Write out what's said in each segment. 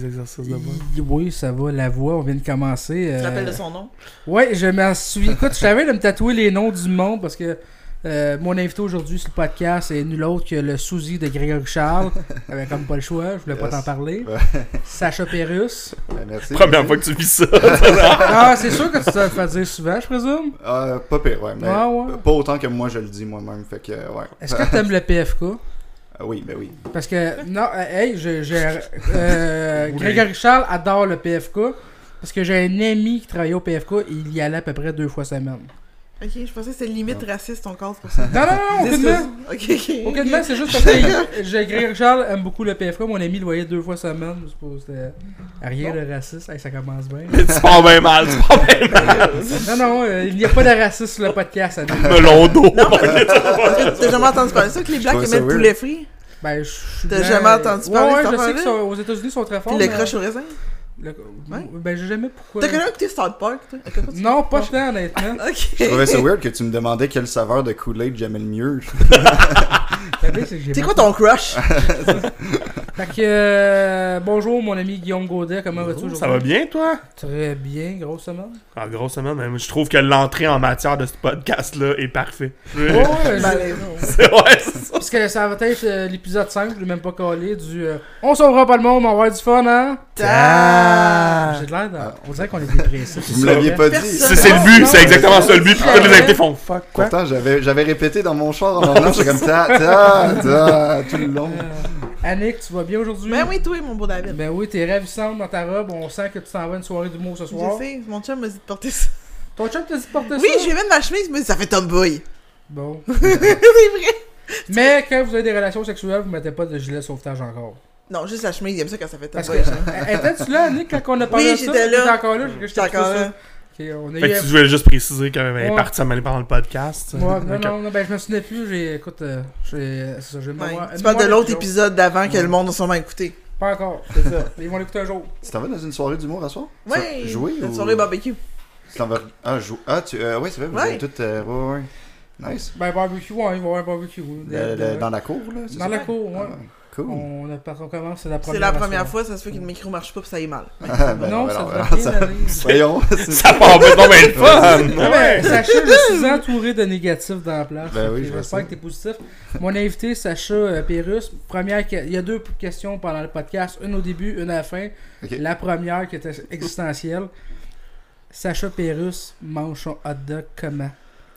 les exercices de voix? Oui, ça va, la voix, on vient de commencer. Tu te euh, rappelles de son nom? Ouais, je m'en souviens. Écoute, je savais de me tatouer les noms du monde parce que euh, mon invité aujourd'hui sur le podcast est nul autre que le sousi de Grégory Charles. J'avais comme pas le choix, je voulais pas Yes. t'en parler. Sacha Pérus. Ben, merci. Première merci. fois que tu vis ça. Ah, c'est sûr que tu te le fais dire souvent, je présume? Euh, pas pire, ouais. Mais Ouais, ouais. Pas autant que moi je le dis moi-même. Fait que, ouais. Est-ce que t'aimes le PFK? Ah oui, ben oui. Parce que, non, euh, hey, j'ai. j'ai, euh, Oui. Grégory Charles adore le PFK. Parce que j'ai un ami qui travaillait au PFK et il y allait à peu près deux fois semaine. Ok, je pensais que c'était limite raciste ton corps, c'est pour ça. Non, non, non, aucunement. Ok, ok. Aucunement, c'est juste parce que j'ai- Grégory Charles aime beaucoup le PFK. Mon ami le voyait deux fois semaine. Je suppose que c'était rien de raciste. Hey, ça commence bien. tu pars bien mal, tu pars bien mal. Non, non, euh, il n'y a pas de racisme sur le podcast. Melon d'eau. T'as jamais entendu parler de ça que les Blacks trouvais aimaient ça le weird. poulet frit? Ben, je suis T'as jamais entendu ouais, parler de Ouais, cette je sais affaire-là? que sont- aux États-Unis, ils sont très forts. Puis le croche au raisin? Ouais. Ben, j'ai jamais pourquoi. T'as connu écouté South Park, toi? Non, pas tant, honnêtement. Ok. Je trouvais ça weird que tu me demandais quelle saveur de Kool-Aid j'aimais le mieux. C'est C'est quoi ton crush? Fait que, euh, bonjour mon ami Guillaume Gaudet, comment vas-tu aujourd'hui? Ça va bien, toi? Très bien, grosse semaine. En grosse semaine, mais je trouve que l'entrée en matière de ce podcast-là est parfait. Ouais, ouais, Ben, C'est ouais, c'est ça. Parce que ça va être euh, l'épisode 5, je l'ai même pas collé, du euh, On sauvera pas le monde, on va avoir du fun, hein? Ta- J'ai de l'air On dirait qu'on est dépressif. Vous me l'aviez pas dit. C'est c'est le but, c'est exactement ça le but. Puis c'est tous les invités font fuck quoi. Pourtant, j'avais, j'avais répété dans mon char en j'étais comme ta, ta, tout le long. Euh, Annick, tu vas bien aujourd'hui? Ben oui, toi, mon beau David. Ben oui, t'es ravissante dans ta robe, on sent que tu t'en vas à une soirée d'humour ce Je soir. sais, mon chum m'a dit de porter ça. Ton chum t'a dit de porter Oui, ça? j'ai mis ma chemise, il m'a dit ça fait tomboy. Bon. c'est vrai. Mais quand vous avez des relations sexuelles, vous mettez pas de gilet de sauvetage encore. Non, juste la chemise, il aime ça quand ça fait tomboy. que. Étais-tu là, Annick, quand on a parlé Oui, de ça? j'étais là. Encore là? J'étais encore là. Ok, on a Fait eu. que tu voulais juste préciser qu'elle est Ouais. partie à m'aller pendant le podcast. Ouais, non, non, non, ben je me souvenais plus, j'ai, écoute, euh, j'ai, ça, j'ai Ouais. mémoire- Tu parles de l'autre épisode d'avant que Ouais. le monde a sûrement écouté. Pas encore, c'est ça. Ils vont l'écouter un jour. Tu t'en vas dans une soirée d'humour à soir? Ça- Jouer Une ou... soirée barbecue. Tu t'en vas... Ah, jou... ah tu... euh, ouais, c'est vrai, vous Ouais. avez tout... euh, ouais, ouais. Nice. Ben, barbecue, ouais, il va y avoir un barbecue. Le- De- le- de- dans la cour, là, c'est Dans ça? la cour, ouais. Ah, cool. On, a, on commence, c'est la première C'est la première fois, ça se fait que le micro marche pas pis ça aille mal. Ah, ben Non, ben ça non, devrait ben bien ça- aller. Voyons. Ça part bien, non, mais le fun! Ben, Ouais. Sacha, je suis entouré de négatifs dans la place. Ben oui, je J'espère ça. que t'es positif. Mon invité, Sacha euh, Pérus. Première, il y a deux questions pendant le podcast. Une au début, une à la fin. La première qui était existentielle. Sacha Pérus mange son hot dog comment?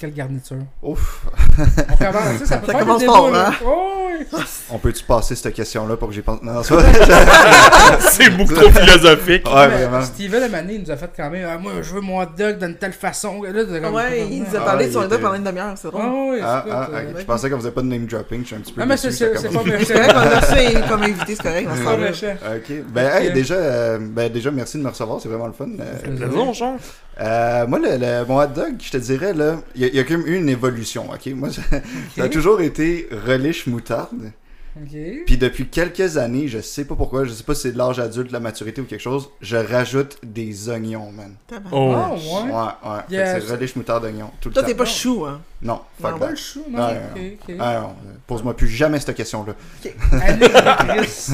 Quelle garniture? Ouf. On commence, sais, ça, peut Ça faire commence des fort, hein? Oh, oui. On peut-tu passer cette question-là pour que j'y pense? Non, c'est. C'est beaucoup trop philosophique. Ouais, Mais vraiment. Steven Lemané, il nous a fait quand même. Ah, moi, je veux mon hot dog d'une telle façon. Là, comme- Ouais, il nous a Ah, parlé il de son était- idée pendant une demi-heure, c'est Ah, drôle. oui, Ah, ah, euh, ok. Je pensais qu'on faisait pas de name dropping, je suis un petit peu Ah, mais c'est c'est- c'est C'est vrai qu'on a reçu comme invité, c'est correct, C'est pas méchant. Ok. Ben, déjà, euh, ben, déjà, merci de me recevoir, c'est vraiment le fun. Euh, Plaisir, genre. Euh, moi, le, le- mon hot dog, je te dirais, là, il y, y a quand même eu une évolution, ok? Moi, ça, ça a toujours été relish moutarde. Ok. Puis depuis quelques années, je sais pas pourquoi, je sais pas si c'est de l'âge adulte, la maturité ou quelque chose, je rajoute des oignons, man. Oh. Ah, Ouais, ouais. ouais. Yes. c'est relish moutarde oignon. Tout le Toi, temps. t'es pas chou, hein? Non, fuck Non, Pas le chou, non? Ah, ok, ok. Ah, non, euh, pose-moi plus jamais cette question-là. Chris.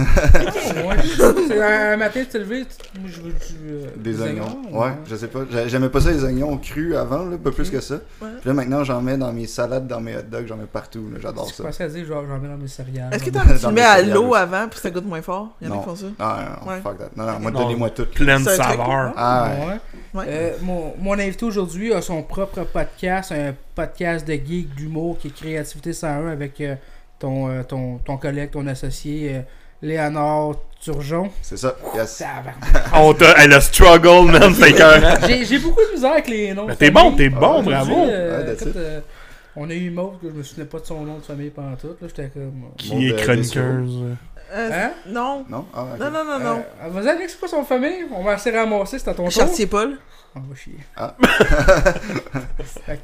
ouais. Un, un matin, tu t'es levé, tu- moi, je veux du, euh, Des oignons. Ouais, je sais pas. J'a- J'aimais pas ça les oignons crus avant, là, pas plus que ça. Ouais. Puis là, maintenant, j'en mets dans mes salades, dans mes hot dogs, j'en mets partout. là, J'adore Je ça. pensais à dire, genre, j'en mets dans mes céréales. Le mes mets à l'eau avant que ça goûte moins fort? Il y en a Non. qui font ça? Ah, non, non, Ouais. fuck that. Non, non, moi, donnez-moi tout. Pleine saveur. Ah, ouais. Euh, mon, mon invité aujourd'hui a son propre podcast, un podcast de geek, d'humour qui est Créativité 101 avec euh, ton, euh, ton, ton collègue, ton associé euh, Léonard Turgeon. C'est ça. Yes. On t'a, elle a struggle, man, c'est. J'ai j'ai beaucoup de misère avec les noms. T'es bon, t'es bon, bravo. On a eu Maud que je me souvenais pas de son nom de famille pendant tout. Là, j'étais comme. euh, Qui est Bon, de- chroniqueuse. Euh, Hein? Non. Non? Ah, ok. Non, non, non, non. Euh, Vas-y, Alex, c'est quoi son famille? On va de ramasser, c'est à ton tour. Chartier-Paul. On va chier. Ah.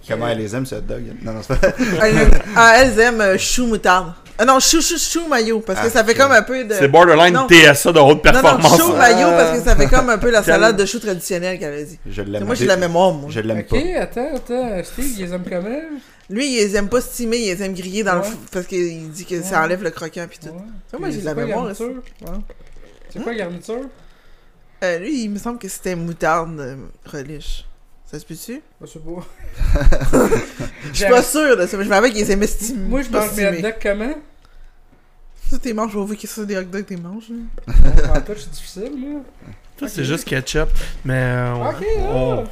Comment euh, elle les aime, ce hot dog? Non, non, c'est pas. Ah, elles aiment euh, chou moutarde. Ah non, chou chou chou maillot parce que Ah, ça fait ok. comme un peu de C'est borderline Non. TSA de haute Non non, performance. chou maillot parce que ça fait comme un peu la salade de chou traditionnelle qu'elle a dit. Je l'aime Moi j'ai la mémoire moi. Je l'aime Ok, pas. attends, attends. Steve, ils les aiment comment? Lui, il les aime pas steamer, il les aime griller dans le Ouais. fou parce qu'il dit que ça Ouais. enlève le croquant puis tout. Ouais. Ça, moi, j'ai c'est la quoi mémoire. C'est quoi garniture? Euh, lui, il me semble que c'était moutarde euh, relish. Ça se peut-tu? Je sais pas. Je suis pas sûr de ça, mais je rappelle qu'ils aimaient Moi, je mange mes hot dogs comment? Ça, t'es manges, je vais que ça des hot dogs, t'es manges. là. En fait, c'est difficile. Ça, c'est juste ketchup. Mais euh, on, Ok, on, ah.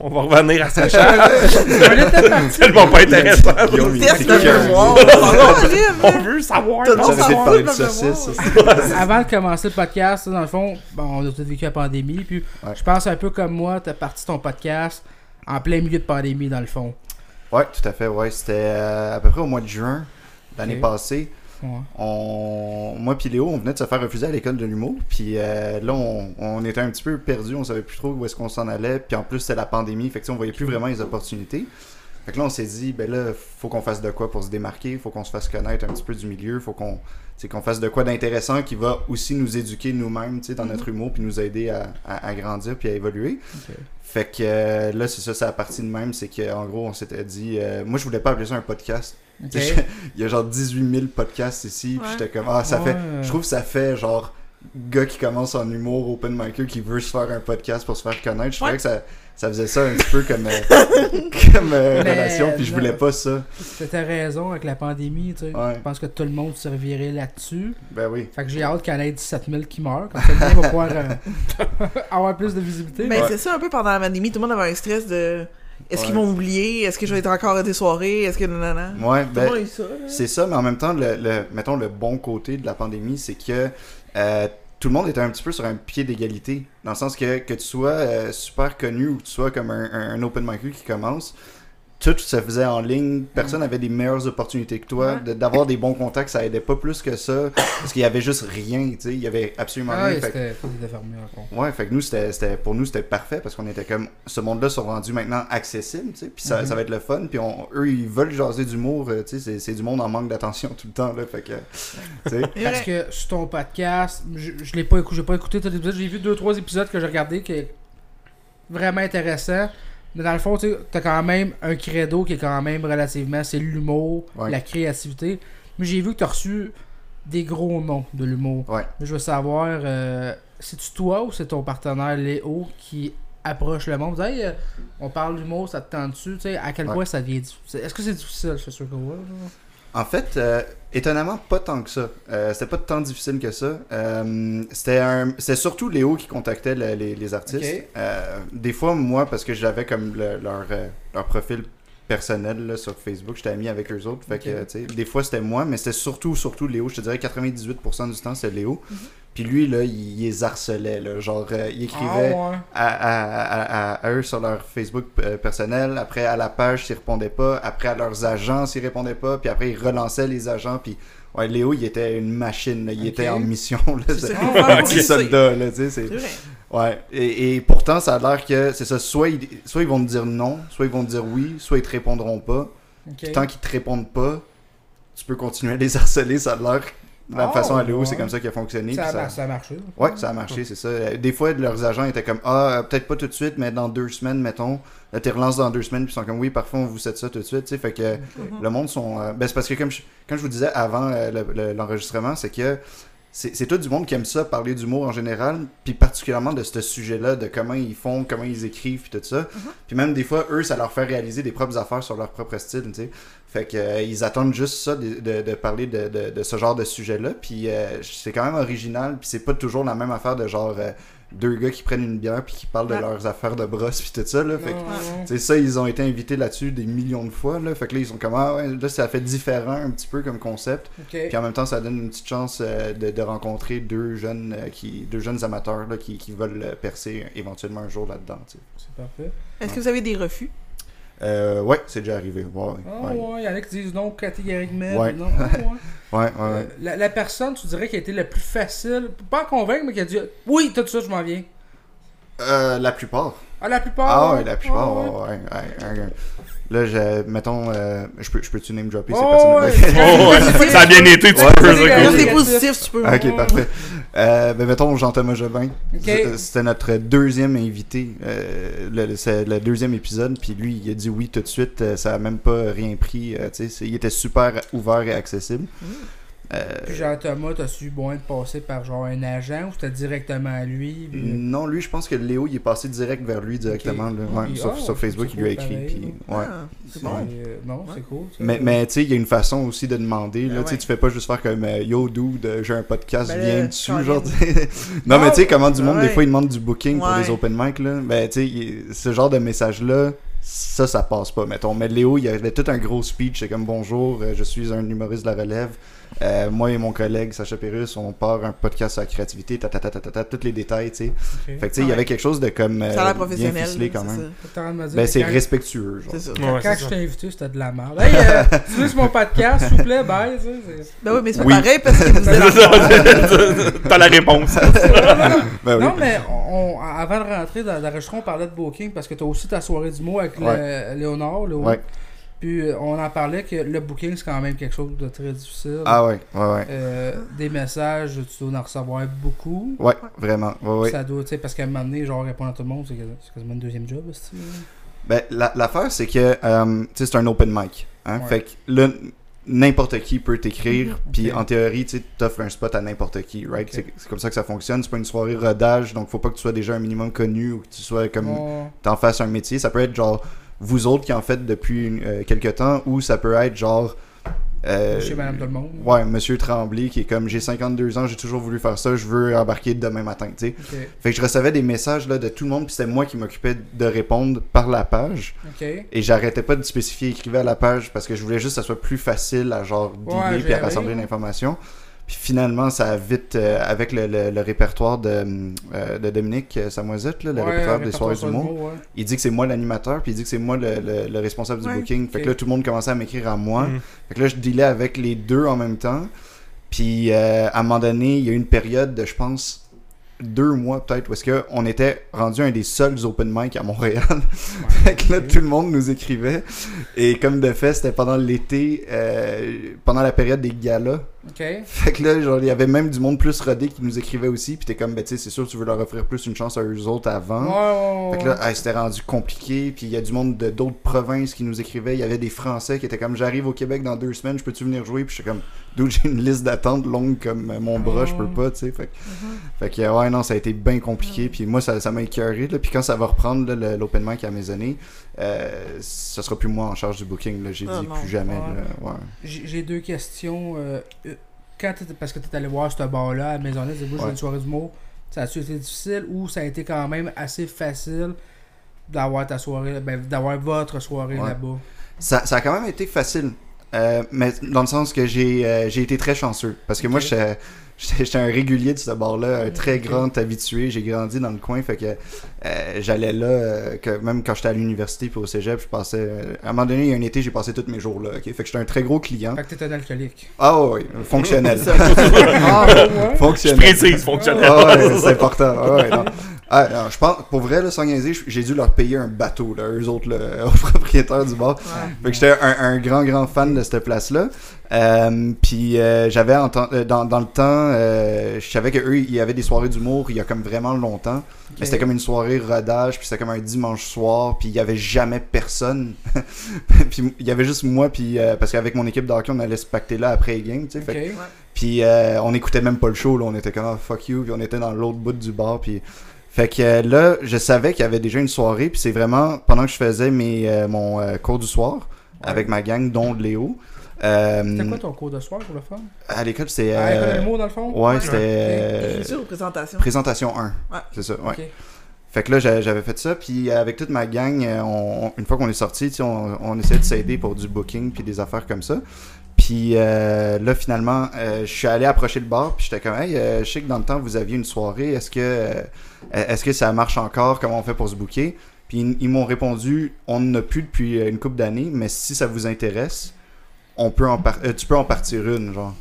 On va revenir à était parti. C'est tellement pas intéressant. Guillaume, il Test est de cœur. mémoire. On veut savoir. De ça, Avant de commencer le podcast, dans le fond, bon, on a tous vécu la pandémie. Puis Ouais. je pense un peu comme moi, t'as parti ton podcast en plein milieu de pandémie, dans le fond. Ouais, tout à fait, ouais. C'était euh, à peu près au mois de juin l'année Ok. passée. Ouais. On... Moi puis Léo, on venait de se faire refuser à l'école de l'humour. Puis euh, là, on, était un petit peu perdus, on savait plus trop où est-ce qu'on s'en allait. Puis en plus, c'était la pandémie, fait que on voyait plus vraiment les opportunités. Fait que là, on s'est dit, ben là, faut qu'on fasse de quoi pour se démarquer, faut qu'on se fasse connaître un petit peu du milieu, faut qu'on fasse de quoi d'intéressant qui va aussi nous éduquer nous-mêmes, tu sais, dans notre humour, puis nous aider à, à- à grandir puis à évoluer. Fait que euh, là, c'est ça, c'est la partie de même, c'est qu'en gros, on s'était dit, euh, moi, je voulais pas appeler ça un podcast. Il y a genre 18 000 podcasts ici, puis j'étais comme, ah, ça Ouais. fait, je trouve que ça fait genre gars qui commence en humour, open micer, qui veut se faire un podcast pour se faire connaître. Je trouvais que ça, ça faisait ça un petit peu comme, euh, comme euh, relation, puis je voulais pas ça. T'as raison avec la pandémie, tu sais. Ouais. Je pense que tout le monde se revirait là-dessus. Ben oui. Fait que j'ai hâte qu'il y en ait 17 000 qui meurent. Comme ça, le monde va pouvoir euh, avoir plus de visibilité. Mais Ouais. c'est ça un peu pendant la pandémie, tout le monde avait un stress de est-ce qu'ils vont m'oublier? Est-ce que je vais être encore à des soirées? Est-ce que nanana? Ouais, Tout ben. C'est ça, mais en même temps, le, le- mettons le bon côté de la pandémie, c'est que euh, tout le monde était un petit peu sur un pied d'égalité. Dans le sens que, que tu sois euh, super connu ou que tu sois comme un, un, open micer qui commence, tout se faisait en ligne. Personne n'avait des meilleures opportunités que toi. Ouais. De- D'avoir des bons contacts, ça aidait pas plus que ça. Parce qu'il y avait juste rien, tu sais. Il y avait absolument Ah rien. ouais, Fait que-. Ouais, fait que nous, c'était, c'était- pour nous, c'était parfait parce qu'on était comme, ce monde-là sont rendus maintenant accessibles, tu sais, puis ça, Mhm. ça va être le fun, puis on, eux, ils veulent jaser d'humour, euh, tu sais, c'est, c'est du monde en manque d'attention tout le temps, là, fait que, tu sais, C'est Parce que sur ton podcast, je, je l'ai pas écouté, j'ai pas écouté tous les épisodes, j'ai vu deux trois épisodes que j'ai regardé qui est vraiment intéressant. Mais dans le fond, tu t'as quand même un credo qui est quand même relativement, c'est l'humour, Ouais. la créativité. Mais j'ai vu que t'as reçu des gros noms de l'humour. ouais. Je veux savoir, euh, c'est-tu toi ou c'est ton partenaire Léo qui approche le monde? Vous savez, euh, on parle d'humour, ça te tente dessus, tu sais, à quel Ouais. point ça devient difficile? Est-ce que c'est difficile, c'est sûr que oui. là? En fait, euh, étonnamment, pas tant que ça. Euh, c'était pas tant difficile que ça. Euh, c'était un, c'était surtout Léo qui contactait le- les, les artistes. Des fois, moi, parce que j'avais comme le- leur, leur profil personnel là, sur Facebook, j'étais ami avec eux autres. Fait que, des fois, c'était moi, mais c'était surtout, surtout Léo. Je te dirais 98% du temps, c'était Léo. Mhm. Puis lui, là, il, il les harcelait. Là, genre, euh, il écrivait Ah ouais. à, à- à- à- à eux sur leur Facebook euh, personnel. Après, à la page, s'ils répondaient pas. Après, à leurs agents, s'ils répondaient pas. Puis après, ils relançaient les agents. Puis, ouais, Léo, il était une machine. là. Il était en mission. Là, C'est ça un petit soldat. Là, tu sais, c'est- ouais. Et, et pourtant, ça a l'air que c'est ça. Soit ils, soit ils vont te dire non, soit ils vont te dire oui, soit ils te répondront pas. Puis tant qu'ils te répondent pas, tu peux continuer à les harceler. Ça a l'air. La Ah, façon à Léo, c'est comme ça qui a fonctionné. Ça, a, ça- ça a marché. Ouais, ça a marché, c'est ça. Euh, Des fois, leurs agents étaient comme Ah, euh, peut-être pas tout de suite, mais dans deux semaines, mettons. Là, tu relances dans deux semaines, puis ils sont comme Oui, parfois, on vous cède ça tout de suite. tu sais. Fait que Mhm. le monde sont. euh, Ben, c'est parce que, comme je, comme je vous disais avant euh, le- le- l'enregistrement, c'est que c'est tout du monde qui aime ça, parler d'humour en général, puis particulièrement de ce sujet-là, de comment ils font, comment ils écrivent, puis tout ça. Puis même des fois, eux, ça leur fait réaliser des propres affaires sur leur propre style, tu sais. Fait que euh, ils attendent juste ça de, de- de parler de, de- de ce genre de sujet-là. Puis euh, c'est quand même original. Puis c'est pas toujours la même affaire de genre euh, deux gars qui prennent une bière puis qui parlent de leurs affaires de brosse puis tout ça. Là. Fait que, ça, ils ont été invités là-dessus des millions de fois. Là. Fait que là, ils sont comme ah ouais, là, ça fait différent un petit peu comme concept. Puis en même temps, ça donne une petite chance euh, de, de rencontrer deux jeunes euh, qui deux jeunes amateurs là, qui, qui veulent euh, percer éventuellement un jour là-dedans. C'est parfait. Est-ce que vous avez des refus? Euh, ouais, c'est déjà arrivé. Ouais, ouais. Ah ouais. il y en a qui disent non catégoriquement. Ouais. Non, ah, ouais. Ouais, ouais, ouais. Euh, la, la personne, tu dirais, qui a été la plus facile, pas à convaincre, mais qui a dit Oui, tout ça, je m'en viens. Euh, la plupart. Ah, la plupart. Ah ouais. la plupart, Ah, ouais, ouais, ouais, ouais. Là, je, mettons, euh, je peux, je peux-tu name dropper ces Oh, personnes ouais. Oh, ouais. Ça a bien été, tu Ouais. peux. Ouais. ça, Quand cool. c'est Ouais. positif, tu peux. Ok, parfait. Euh, ben, mettons Jean-Thomas Jobin. C'est- C'était notre deuxième invité. Euh, le- c'est le deuxième épisode. Puis lui, il a dit oui tout de suite. euh, ça a même pas rien pris. euh, il était super ouvert et accessible. Mm. Euh, Puis genre Thomas, t'as-tu besoin de passer par genre un agent ou c'était directement à lui? puis- non, lui, je pense que Léo, il est passé direct vers lui directement. là. Ouais, Puis, sur, ah, sur Facebook, il lui a écrit. pareil, puis- là. ouais. Ah, c'est bon. euh, non, c'est cool. ça. Mais, mais tu sais, il y a une façon aussi de demander. Là, Ah Tu sais, ouais. Tu fais pas juste faire comme euh, Yo, dude, j'ai un podcast, Ben, viens dessus. Genre, non, mais tu sais, comment du monde, Ouais. des fois, ils demandent du booking pour des open mic. Là. Ben, tu sais, il- ce genre de message-là, ça, ça passe pas. Mettons. Mais Léo, il avait tout un gros speech. C'est comme Bonjour, je suis un humoriste de la relève. Euh, moi et mon collègue Sacha Pérus, on part un podcast sur la créativité, ta, ta, ta, ta, ta, ta, tous les détails, tu sais. Fait que tu sais, il y Ouais. avait quelque chose de comme euh, Ça a l'air bien professionnel. ficelé là, quand c'est même. T'es en train de me dire Ben, c'est quand- respectueux, genre. ça. C'est ça. Ouais, Quand c'est je t'ai invité, c'était de la merde. Hey, euh, tu veux sur mon podcast, s'il vous plaît, bye. c'est- Ben oui, mais c'est pas Oui. pareil parce que vous C'est êtes ça. T'as la réponse. Ben oui. Non, mais on, avant de rentrer dans l'enregistrement, on parlait de booking parce que t'as aussi ta soirée du mot avec le- Léonard. Léo. Ouais. Puis euh, on en parlait que le booking, c'est quand même quelque chose de très difficile. Ah ouais, ouais, ouais. Euh, des messages, tu dois en recevoir beaucoup. Ouais, vraiment. Ouais, ouais. Ça doit, tu sais, parce qu'à un moment donné, genre répondre à tout le monde, c'est quasi- c'est quasiment une deuxième job, aussi. Ben, la- l'affaire, c'est que, euh, tu sais, c'est un open mic. Hein? Ouais. Fait que là, n'importe qui peut t'écrire, puis en théorie, tu sais, t'offres un spot à n'importe qui, right? C'est c'est comme ça que ça fonctionne. C'est pas une soirée rodage, donc faut pas que tu sois déjà un minimum connu ou que tu sois comme. Oh, T'en fasses un métier. Ça peut être genre vous autres qui en faites depuis euh, quelques temps, ou ça peut être genre. euh, chez Madame Tout le Monde. Ouais, Monsieur Tremblay qui est comme j'ai 52 ans, j'ai toujours voulu faire ça, je veux embarquer demain matin, tu sais. Fait que je recevais des messages là, de tout le monde, puis c'était moi qui m'occupais de répondre par la page. Et j'arrêtais pas de spécifier, écrivais à la page parce que je voulais juste que ça soit plus facile à genre Ouais, dealer puis à rassembler l'information. Puis finalement, ça a vite, euh, avec le, le- le répertoire de, euh, de Dominique Samoisette, le Ouais, répertoire des soirées d'humour, d'humour, ouais. il dit que c'est moi l'animateur, puis il dit que c'est moi le, le- le responsable Ouais. du booking. Fait que là, tout le monde commençait à m'écrire à moi. Mm. Fait que là, je dealais avec les deux en même temps. Puis euh, à un moment donné, il y a eu une période de, je pense, deux mois peut-être, où est-ce qu'on était rendu un des seuls open mic à Montréal. fait que là, tout le monde nous écrivait. Et comme de fait, c'était pendant l'été, euh, pendant la période des galas. Ok. Fait que là, genre, il y avait même du monde plus rodé qui nous écrivait aussi. Puis t'es comme, ben, tu sais, c'est sûr, tu veux leur offrir plus une chance à eux autres avant. Ouais, ouais, ouais. Fait que là, hey, c'était rendu compliqué. Puis il y a du monde de d'autres provinces qui nous écrivait. Il y avait des Français qui étaient comme J'arrive au Québec dans deux semaines, je peux-tu venir jouer? Puis j'étais comme D'où j'ai une liste d'attente longue comme euh, mon bras, je peux pas, tu sais. Fait, que- fait que, ouais, non, ça a été bien compliqué. Puis moi, ça ça m'a écœuré. Puis quand ça va reprendre l'open mic à mes années, euh, ce sera plus moi en charge du booking. J'ai Ah, dit non. plus jamais. Ouais. J'ai deux questions. euh, euh, quand parce que tu es allé voir ce bar-là à Maisonnette, c'est Ouais. une soirée d'humour, ça a-tu été difficile ou ça a été quand même assez facile d'avoir ta soirée, ben, d'avoir votre soirée Ouais. là-bas? Ça, ça a quand même été facile. Euh, mais dans le sens que j'ai euh, été très chanceux. Parce que moi, Ok. J'étais un régulier de ce bar-là, un très grand habitué. J'ai grandi dans le coin, fait que euh, j'allais là, euh, que même quand j'étais à l'université puis au cégep, je passais. euh, à un moment donné, il y a un été, j'ai passé tous mes jours là. ok? Fait que j'étais un très gros client. Fait que t'es un alcoolique. Ah oui, fonctionnel. ah, ouais? Je fonctionnel. précise, fonctionnel. Ah ouais, c'est important. Ah ouais, non. Ah, non, je pense, pour vrai, là, sans niaiser, j'ai dû leur payer un bateau, là, eux autres, là, aux propriétaires du bar. Ouais. Fait que j'étais un, un grand, grand fan de cette place-là. Euh, puis euh, j'avais euh, dans, dans le temps, euh, je savais qu'eux, il y avait des soirées d'humour il y a comme vraiment longtemps. Mais c'était comme une soirée rodage, puis c'était comme un dimanche soir, puis il y avait jamais personne. puis il y avait juste moi, puis euh, parce qu'avec mon équipe de hockey, on allait se pacter là après les games, tu sais. Fait que- Ok. puis euh, on écoutait même pas le show, là. On était comme ah, fuck you, puis on était dans l'autre bout du bar, puis. Fait que là, je savais qu'il y avait déjà une soirée, puis c'est vraiment pendant que je faisais mes, euh, mon euh, cours du soir avec ma gang, dont Léo. Euh, C'était quoi ton cours de soir pour le fun? à l'école, c'est. À euh, l'école mot dans le fond? ouais, c'était. euh, Écriture ou présentation? présentation 1. Ouais. C'est ça, ouais. Fait que là, j'a- j'avais fait ça, puis avec toute ma gang, on- une fois qu'on est sorti, on, on essayait de s'aider pour du booking puis des affaires comme ça. Puis euh, là, finalement, euh, je suis allé approcher le bar, puis j'étais comme, hey, euh, je sais que dans le temps, vous aviez une soirée, est-ce que, euh, est-ce que ça marche encore, comment on fait pour se booker? Puis ils, ils m'ont répondu, on n'en a plus depuis une couple d'années, mais si ça vous intéresse, on peut en par- euh, tu peux en partir une, genre.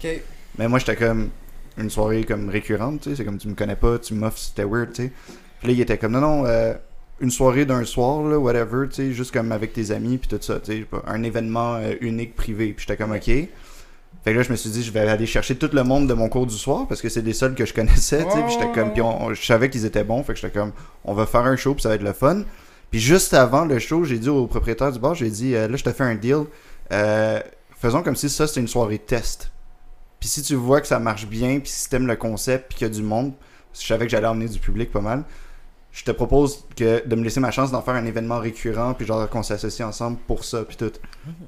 Mais moi, j'étais comme une soirée comme récurrente, tu sais. C'est comme tu me connais pas, tu m'offres, c'était weird, tu sais. Puis là, il était comme non, non, euh, une soirée d'un soir, là, whatever, tu sais, juste comme avec tes amis, puis tout ça, tu sais. Un événement euh, unique, privé. Puis j'étais comme ok. Fait que là, je me suis dit, je vais aller chercher tout le monde de mon cours du soir parce que c'est des seuls que je connaissais, tu sais. Puis j'étais comme, puis on- on- je savais qu'ils étaient bons, fait que j'étais comme, on va faire un show, puis ça va être le fun. Puis juste avant le show, j'ai dit au propriétaire du bar, j'ai dit, euh, là, je te fais un deal. Euh, faisons comme si ça, c'était une soirée test. Puis si tu vois que ça marche bien, puis si t'aimes le concept, puis qu'il y a du monde, je savais que j'allais emmener du public pas mal. Je te propose que de me laisser ma chance d'en faire un événement récurrent, puis genre qu'on s'associe ensemble pour ça, puis tout.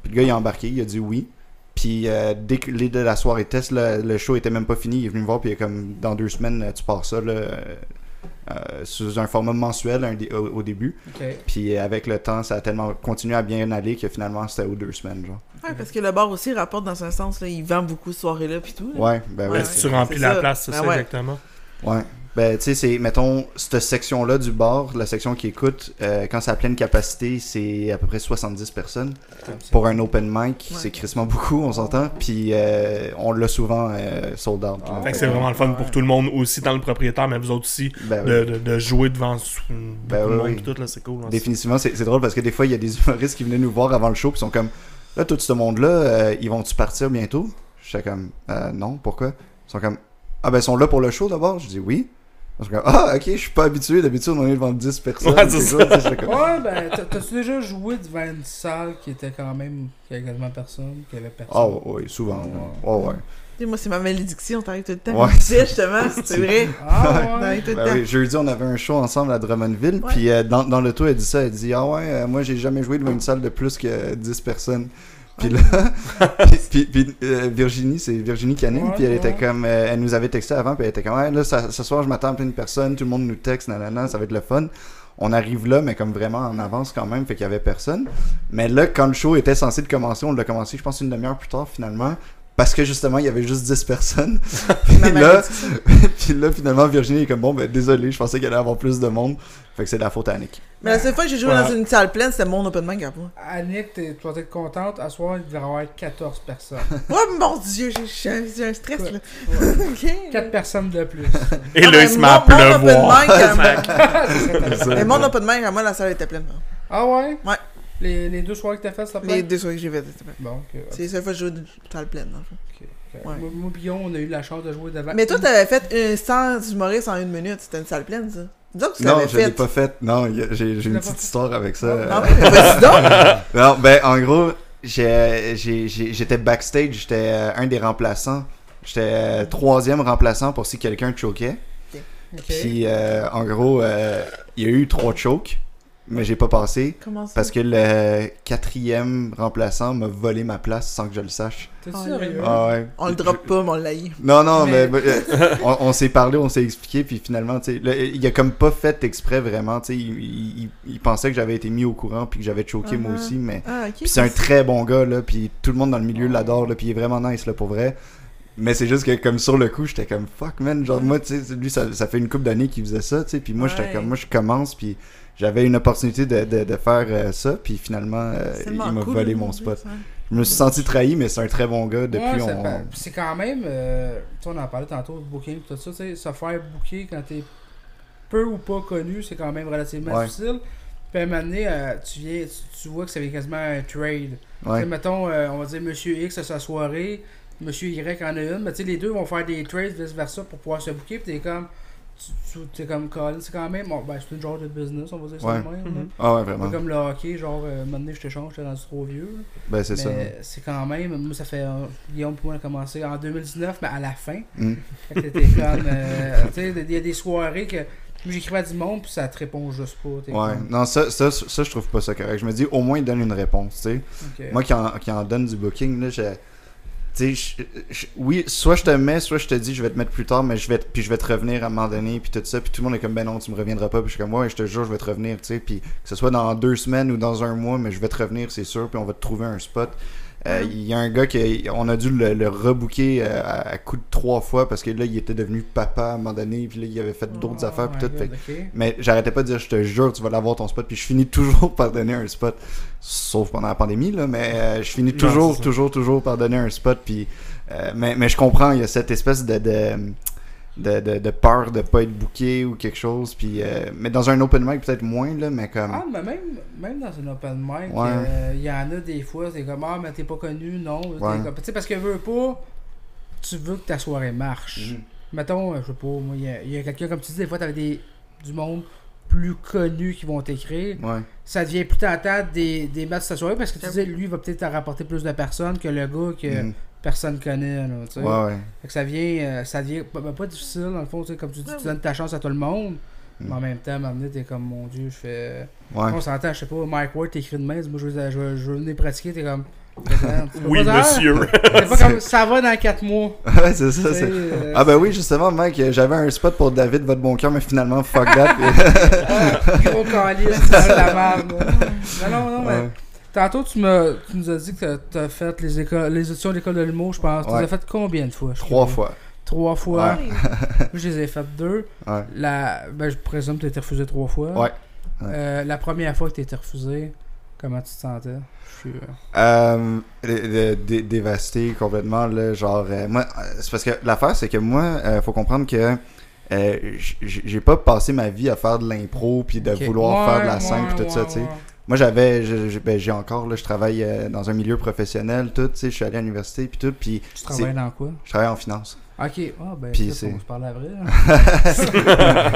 Puis le gars, il a embarqué, il a dit oui. Puis euh, dès que les de la soirée test, le, show était même pas fini, il est venu me voir, puis il comme dans deux semaines, euh, tu pars ça là, euh, sous un format mensuel un dé- au, au début. Puis euh, avec le temps, ça a tellement continué à bien aller que finalement c'était aux deux semaines, genre. Ouais, parce que le bar aussi rapporte dans un sens, là, il vend beaucoup de soirées-là puis tout. là. Ouais, ben ouais. Ouais, Si tu remplis la ça. place, c'est Ben ça ouais. exactement. Ouais. Ben, tu sais, c'est, mettons, cette section-là du bar, la section qui écoute, euh, quand c'est à pleine capacité, c'est à peu près 70 personnes. Pour un open mic, Ouais. c'est crissement beaucoup, on s'entend. Puis euh, on l'a souvent euh, sold out. Ah, Fait que c'est vraiment le fun pour tout le monde, aussi dans le propriétaire, mais vous autres aussi, Ben, de, oui. de, de jouer devant sou- beaucoup Ben monde oui. tout, là, c'est cool. Définitivement, c'est, c'est drôle parce que des fois, il y a des humoristes qui venaient nous voir avant le show, puis sont comme, là, tout ce monde-là, euh, ils vont-tu partir bientôt? J'étais comme, euh, non, pourquoi? Ils sont comme, ah ben, ils sont là pour le show d'abord? Je dis oui. Comme, ah, ok, je suis pas habitué, d'habitude, on est devant 10 personnes. Ouais, c'est ça. chose, sais, comme, Ouais, ben, t'as- t'as-tu déjà joué devant une salle qui était quand même. qui avait quasiment personne, qui avait personne? Ah, ouais, ouais, souvent. Ouais, ouais. Tu sais, moi, c'est ma malédiction, t'arrives tout le temps. Ouais. Je disais, justement, c'est vrai. Ah, ouais. T'arrives tout le Ben temps. oui, jeudi, on avait un show ensemble à Drummondville. Puis euh, dans, dans le tour, elle dit ça. Elle dit Ah ouais, euh, moi, j'ai jamais joué devant une salle de plus que 10 personnes. Puis là, puis, puis, puis, euh, Virginie, c'est Virginie Canine. Ouais, puis elle était comme, euh, elle nous avait texté avant. Puis elle était comme, ouais, là, ça- ce soir, je m'attends à plein de personnes. Tout le monde nous texte, nanana, ça va être le fun. On arrive là, mais comme vraiment en avance quand même, fait qu'il y avait personne. Mais là, quand le show était censé de commencer, on l'a commencé, je pense, une demi-heure plus tard finalement. Parce que justement, il y avait juste 10 personnes. Puis là, puis là, finalement, Virginie est comme bon, ben désolé, je pensais qu'il allait avoir plus de monde. Fait que c'est de la faute à Nick. Mais la seule fois que j'ai joué dans une salle pleine, c'était mon open mic à moi. Annick, t'es- tu vas être contente. À soir, il devrait y avoir 14 personnes. Oh mon dieu, j'ai- j'ai un, stress là. Ouais. Ok. 4 personnes de plus. Et là, il se met à mon- mon open pleuvoir. Mais mon open mic à moi, la salle était pleine. Ah ouais? Ouais. Les, les deux soirées que t'as faites, ça Les deux soirées que j'ai faites, c'était plein. Bon, ok. C'est la seule fois que j'ai joué dans une salle pleine. dans le fond. ok, ok. Ouais. Moi, Guillaume, on a eu la chance de jouer devant. Mais toi, t'avais fait un 100 humoristes en une minute. C'était une salle pleine, ça. Dis donc Non, je l'ai fait. pas fait. Non, j'ai une petite histoire avec ça. Ah, Euh, donc. Non, ben en gros, j'ai- j'ai- j'ai- j'étais backstage, j'étais euh, un des remplaçants. J'étais euh, troisième remplaçant pour si quelqu'un choquait. Ok. Puis euh, en gros, euh, il y a eu trois chokes, mais j'ai pas passé. Comment ça? Parce que le quatrième remplaçant m'a volé ma place sans que je le sache. T'es Oh, sérieux? Ah ouais. On le drop pas, mais on l'a eu. Non, non, mais, Mais- euh, on, on s'est parlé, on s'est expliqué, puis finalement, tu sais, il a comme pas fait exprès vraiment, tu sais, il, il- pensait que j'avais été mis au courant, puis que j'avais choqué moi Uh-huh. aussi, mais... Ah, c'est un très bon gars, là, puis tout le monde dans le milieu l'adore, là, puis il est vraiment nice, là, pour vrai. Mais c'est juste que, comme sur le coup, j'étais comme, fuck, man, genre, moi, tu sais, lui, ça, ça fait une couple d'années qu'il faisait ça, tu sais, puis moi, j'étais comme, moi, je commence, puis j'avais une opportunité de, de, de faire euh, ça, puis finalement, euh, il m'a cool, volé mon spot. Je me suis senti trahi, mais c'est un très bon gars, depuis, Ouais, on... c'est quand même. euh, tu sais, on en parlait tantôt, booking tout ça. tu sais, Se faire booker quand t'es peu ou pas connu, c'est quand même relativement Ouais. difficile. Puis à un moment donné, euh, tu, viens, tu, tu vois que c'est quasiment un trade. Ouais. mettons, on va dire Monsieur X a sa soirée, Monsieur Y en a une, mais tu sais, les deux vont faire des trades vice-versa pour pouvoir se booker. Puis t'es comme. Tu, t'es comme Colin, c'est quand même. bon, ben, c'est une genre de business, on va dire ça Ouais. de même. Mhm. Ah ouais, vraiment. comme le hockey, genre, euh, donné, je t'échange, t'es rendu trop vieux. là. Ben, c'est ça. C'est quand même, moi ça fait, euh, Guillaume pour moi a commencé en 2019, mais à la fin. Mm. Que t'étais comme, euh, tu sais, il y a des soirées que moi j'écrivais à du monde puis ça te répond juste pas. Ouais, comme, non, ça, ça, ça, je trouve pas ça correct. Je me dis, au moins, donne une réponse, tu sais. Moi qui en, qui en donne du booking, là, je. Tu sais, je- oui, soit je te mets, soit je te dis, je vais te mettre plus tard, mais je vais, puis je vais te revenir à un moment donné, puis tout ça, puis tout le monde est comme, ben non, tu me reviendras pas, puis je suis comme, ouais, je te jure, je vais te revenir, tu sais, puis que ce soit dans deux semaines ou dans un mois, mais je vais te revenir, c'est sûr, puis on va te trouver un spot. Euh, Il y a un gars qui, on a dû le, le rebooker euh, à, à coup de trois fois parce que là, il était devenu papa à un moment donné, puis là, il avait fait d'autres Oh affaires, puis tout. fait mais j'arrêtais pas de dire, je te jure, tu vas l'avoir ton spot. Puis je finis toujours par donner un spot. Sauf pendant la pandémie, là. Mais euh, je finis Non, toujours, toujours, toujours par donner un spot. Puis, euh, mais, mais je comprends, il y a cette espèce de, de, de, de, de peur de pas être booké ou quelque chose. Puis, euh, mais dans un open mic, peut-être moins, là. Mais comme. Ah, mais même, même dans un open mic, Ouais. euh, il y en a des fois, c'est comme, ah, mais t'es pas connu, non. T'es Ouais. comme- Tu sais, parce que veux pas, tu veux que ta soirée marche. Mhm. Mettons, euh, je sais pas, moi, il y a, quelqu'un, comme tu dis, des fois, t'avais des, du monde plus connu qui vont t'écrire. Ouais. ça devient plus tentant des, des matchs de sa soirée parce que tu dis lui il va peut-être te rapporter plus de personnes que le gars que Mhm. Personne connaît. Là, tu sais. Ouais, ouais. Fait que ça vient, euh, ça devient pas, ben, pas difficile, dans le fond, tu sais, comme tu dis, tu donnes ta chance à tout le monde. Mm. Mais en même temps, à un moment donné, t'es comme, mon Dieu, je fais. Ouais. On s'entend, je sais pas, Mike Ward t'écrit de main, moi je veux, je veux, je veux venir pratiquer, t'es comme. Peux Oui, pas monsieur. C'est pas comme ça va dans 4 mois. Ouais, c'est ça. c'est- euh, Ah ben oui, justement, mec, j'avais un spot pour David, votre bon cœur, mais finalement, fuck that. ah, gros calice, c'est la merde. Non, non, non, mais. Ouais. Tantôt, tu, me, tu nous as dit que t'as- t'as fait les, écoles, les éditions de l'école de l'humour, je pense. Tu les Ouais. as fait combien de fois? Trois fois. Trois fois? Ouais. Moi, je les ai faites deux. Ouais. La, ben, je présume que tu as été refusé trois fois. Ouais. Ouais. Euh, la première fois que tu été refusé, comment tu te sentais? Je suis, euh, Euh, dé- dé- dévasté complètement là genre euh, moi c'est parce que l'affaire c'est que moi euh, faut comprendre que euh, j'ai pas passé ma vie à faire de l'impro puis de vouloir Ouais, faire de la ouais, scène puis tout ça ouais, tu sais ouais. Moi j'avais ben, j'ai encore là je travaille euh, dans un milieu professionnel tout tu sais je suis allé à l'université puis tout puis Tu travailles dans quoi? Je travaille en finance Ok, ah ben, Puis ça, c'est- on se parle après. là.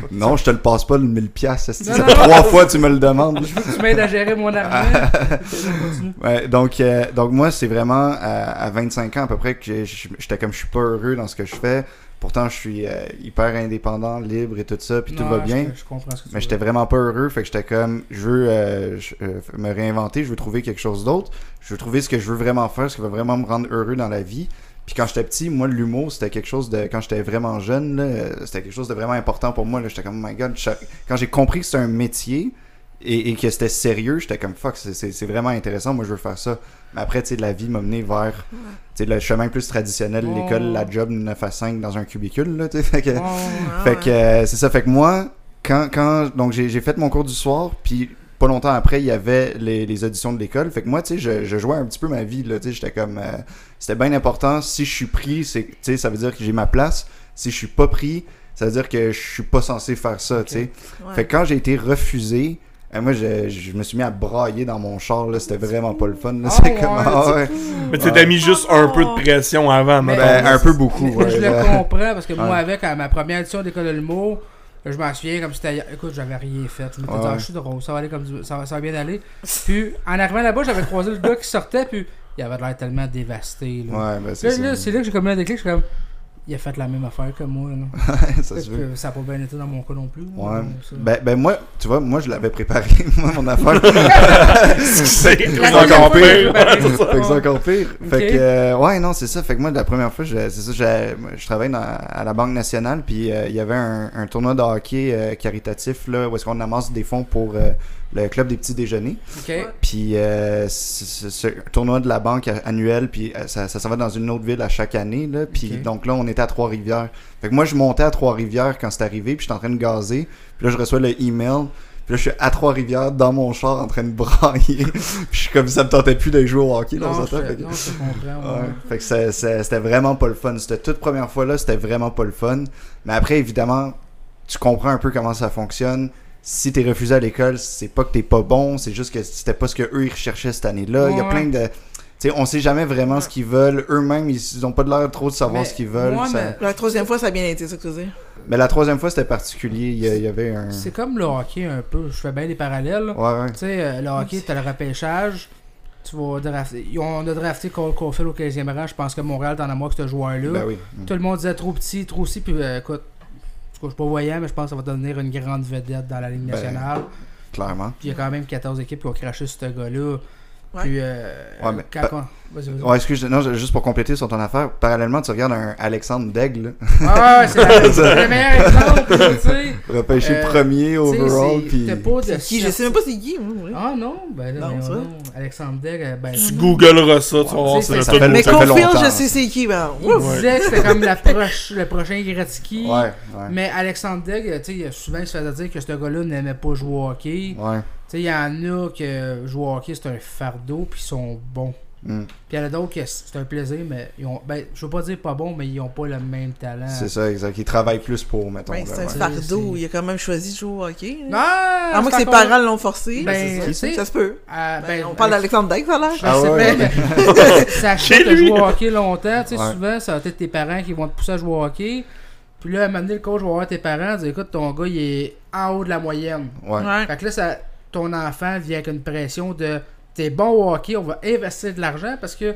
non je te le passe pas le 1000 pièces trois fois tu me le demandes Je veux que tu m'aides à gérer mon argent. Continue. Ouais, donc, euh, donc moi, c'est vraiment à, à 25 ans à peu près que j'étais comme je suis pas heureux dans ce que je fais. Pourtant, je suis euh, hyper indépendant, libre et tout ça, puis tout va je- bien. Je, comprends ce que tu Mais j'étais vraiment pas heureux, fait que j'étais comme, je veux euh, je- euh, me réinventer, je veux trouver quelque chose d'autre, je veux trouver ce que je veux vraiment faire, ce qui va vraiment me rendre heureux dans la vie. Puis quand j'étais petit, moi, l'humour, c'était quelque chose de, quand j'étais vraiment jeune, c'était quelque chose de vraiment important pour moi. J'étais comme, oh my god, je- quand j'ai compris que c'était un métier et, et que c'était sérieux, j'étais comme, fuck, c'est- vraiment intéressant, moi, je veux faire ça. Mais après, tu sais, la vie m'a mené vers tu sais, le chemin plus traditionnel, Oh. l'école, la job 9 à 5 dans un cubicule, là, tu sais. Fait que, Oh, fait ouais. que euh, c'est ça. Fait que moi, quand, quand donc j'ai fait mon cours du soir, puis pas longtemps après, il y avait les, les auditions de l'école. Fait que moi, tu sais, je, je jouais un petit peu ma vie, là, tu sais, j'étais comme... euh, C'était bien important. Si je suis pris, c'est, tu sais, ça veut dire que j'ai ma place. Si je suis pas pris, ça veut dire que je suis pas censé faire ça, tu sais. Ouais. Fait que quand j'ai été refusé... euh, moi, je, je me suis mis à brailler dans mon char, là. C'était vraiment pas le fun, là. C'est ouais, comme... ah ouais. Mais tu t'as mis juste un peu de pression avant, Mais-. Ben, un peu beaucoup, ouais, je le comprends parce que moi, avec à ma première édition d'école de l'humour, je m'en souviens comme si c'était. Écoute, j'avais rien fait. Je m'étais dit, Ouais. ah, je suis drôle, ça va aller comme du- ça, va, ça va bien aller. Puis, en arrivant là-bas, j'avais croisé le gars qui sortait, puis il avait l'air tellement dévasté. Là. Ouais, ben c'est Là, c'est là que j'ai comme eu un déclic, je suis comme. Il a fait la même affaire que moi. Là. ça se veut. ça n'a pas bien été dans mon cas non plus. Ouais. Ben, ben moi, tu vois, moi je l'avais préparé, moi, mon affaire. C'est encore pire. c'est encore pire. Fait que, euh, ouais, non, c'est ça. Fait que moi, la première fois, je- c'est ça, je travaille dans- à la Banque nationale, puis euh, il y avait un, un tournoi de hockey euh, caritatif, là, où est-ce qu'on amasse des fonds pour euh, le club des petits déjeuners. Puis euh, un tournoi de la banque annuel, puis euh, ça, ça s'en va dans une autre ville à chaque année. Là, puis donc là, on était à Trois-Rivières. Fait que moi, je montais à Trois-Rivières quand c'est arrivé, puis j'étais en train de gazer. Puis là, je reçois le email. Puis là, je suis à Trois-Rivières dans mon char en train de brailler. puis je suis comme ça me tentait plus d'aller jouer au hockey. Là, on Non, je? Fait que- non, je comprends. ouais. Ouais. Fait que c'était vraiment pas le fun. Cette toute première fois-là, c'était vraiment pas le fun. Mais après, évidemment, tu comprends un peu comment ça fonctionne. Si t'es refusé à l'école, c'est pas que t'es pas bon, c'est juste que c'était pas ce que eux ils recherchaient cette année-là. Il y a plein de. Tu sais, on sait jamais vraiment ce qu'ils veulent. Eux-mêmes, ils, ils ont pas de l'air trop de savoir Mais ce qu'ils veulent. moi, ça- mais- La troisième fois, ça a bien été, c'est ça que tu veux dire. Mais la troisième fois, c'était particulier. Il y, a- il y avait un. C'est comme le hockey un peu. Je fais bien des parallèles. Ouais, ouais. Tu sais, euh, le hockey, t'as le repêchage. Tu vas drafter. ils ont- On a drafté Cole Caulfield au 15e rang. Je pense que Montréal t'en a moins que ce joueur-là. Ben oui. Tout le monde disait trop petit, trop petit. Puis euh, écoute, tout cas, je suis pas voyant, mais je pense que ça va devenir une grande vedette dans la Ligue Ben, nationale. Clairement. Puis il y a quand même 14 équipes qui ont craché sur ce gars-là. Ouais. Puis, euh, Ouais, mais- quand on- Vas-y, vas-y. Ouais, excuse, non, juste pour compléter sur ton affaire, parallèlement, tu regardes un Alexandre Daigle, Ah ouais, c'est la- c'est le meilleur exemple, tu sais. repêché Euh, premier overall, puis. C'est qui? Je sais même pas c'est qui, oui. Ah non, ben là, Non, mais non. Alexandre Degg, euh, ben. Tu googleras ça, tu vas voir, c'est le Mais longtemps. je sais c'est qui. Ben, Il ouf. disait que c'était comme la proche, le prochain Gretzky. Ouais, ouais. Mais Alexandre Degg, tu sais, souvent il se faisait dire que ce gars-là n'aimait pas jouer au hockey. Ouais. Tu sais, il y en a que jouer au hockey c'est un fardeau puis ils sont bons. Mm. Puis il y en a d'autres que c'est un plaisir, mais ils ont. Ben, je veux pas dire pas bons, mais ils ont pas le même talent. C'est ça, exact. Il travaille plus pour, mettons. Ben, c'est un fardeau. Il a quand même choisi de jouer au hockey. là. Non! À moins que c'est ses encore- parents l'ont forcé. Ben, ça. ça se peut. euh, Ben, ben, on parle Alex- d'Alexandre Daigle, ça a l'air. Je Ah sais ouais, mais Chez que lui. jouer au hockey longtemps, tu sais, Ouais. souvent, ça va être tes parents qui vont te pousser à jouer au hockey. Puis là, à un moment donné, le coach va voir tes parents, dire écoute, ton gars, il est en haut de la moyenne. Ouais. Ouais. Fait que là, ça, ton enfant vient avec une pression de t'es bon au hockey, on va investir de l'argent parce que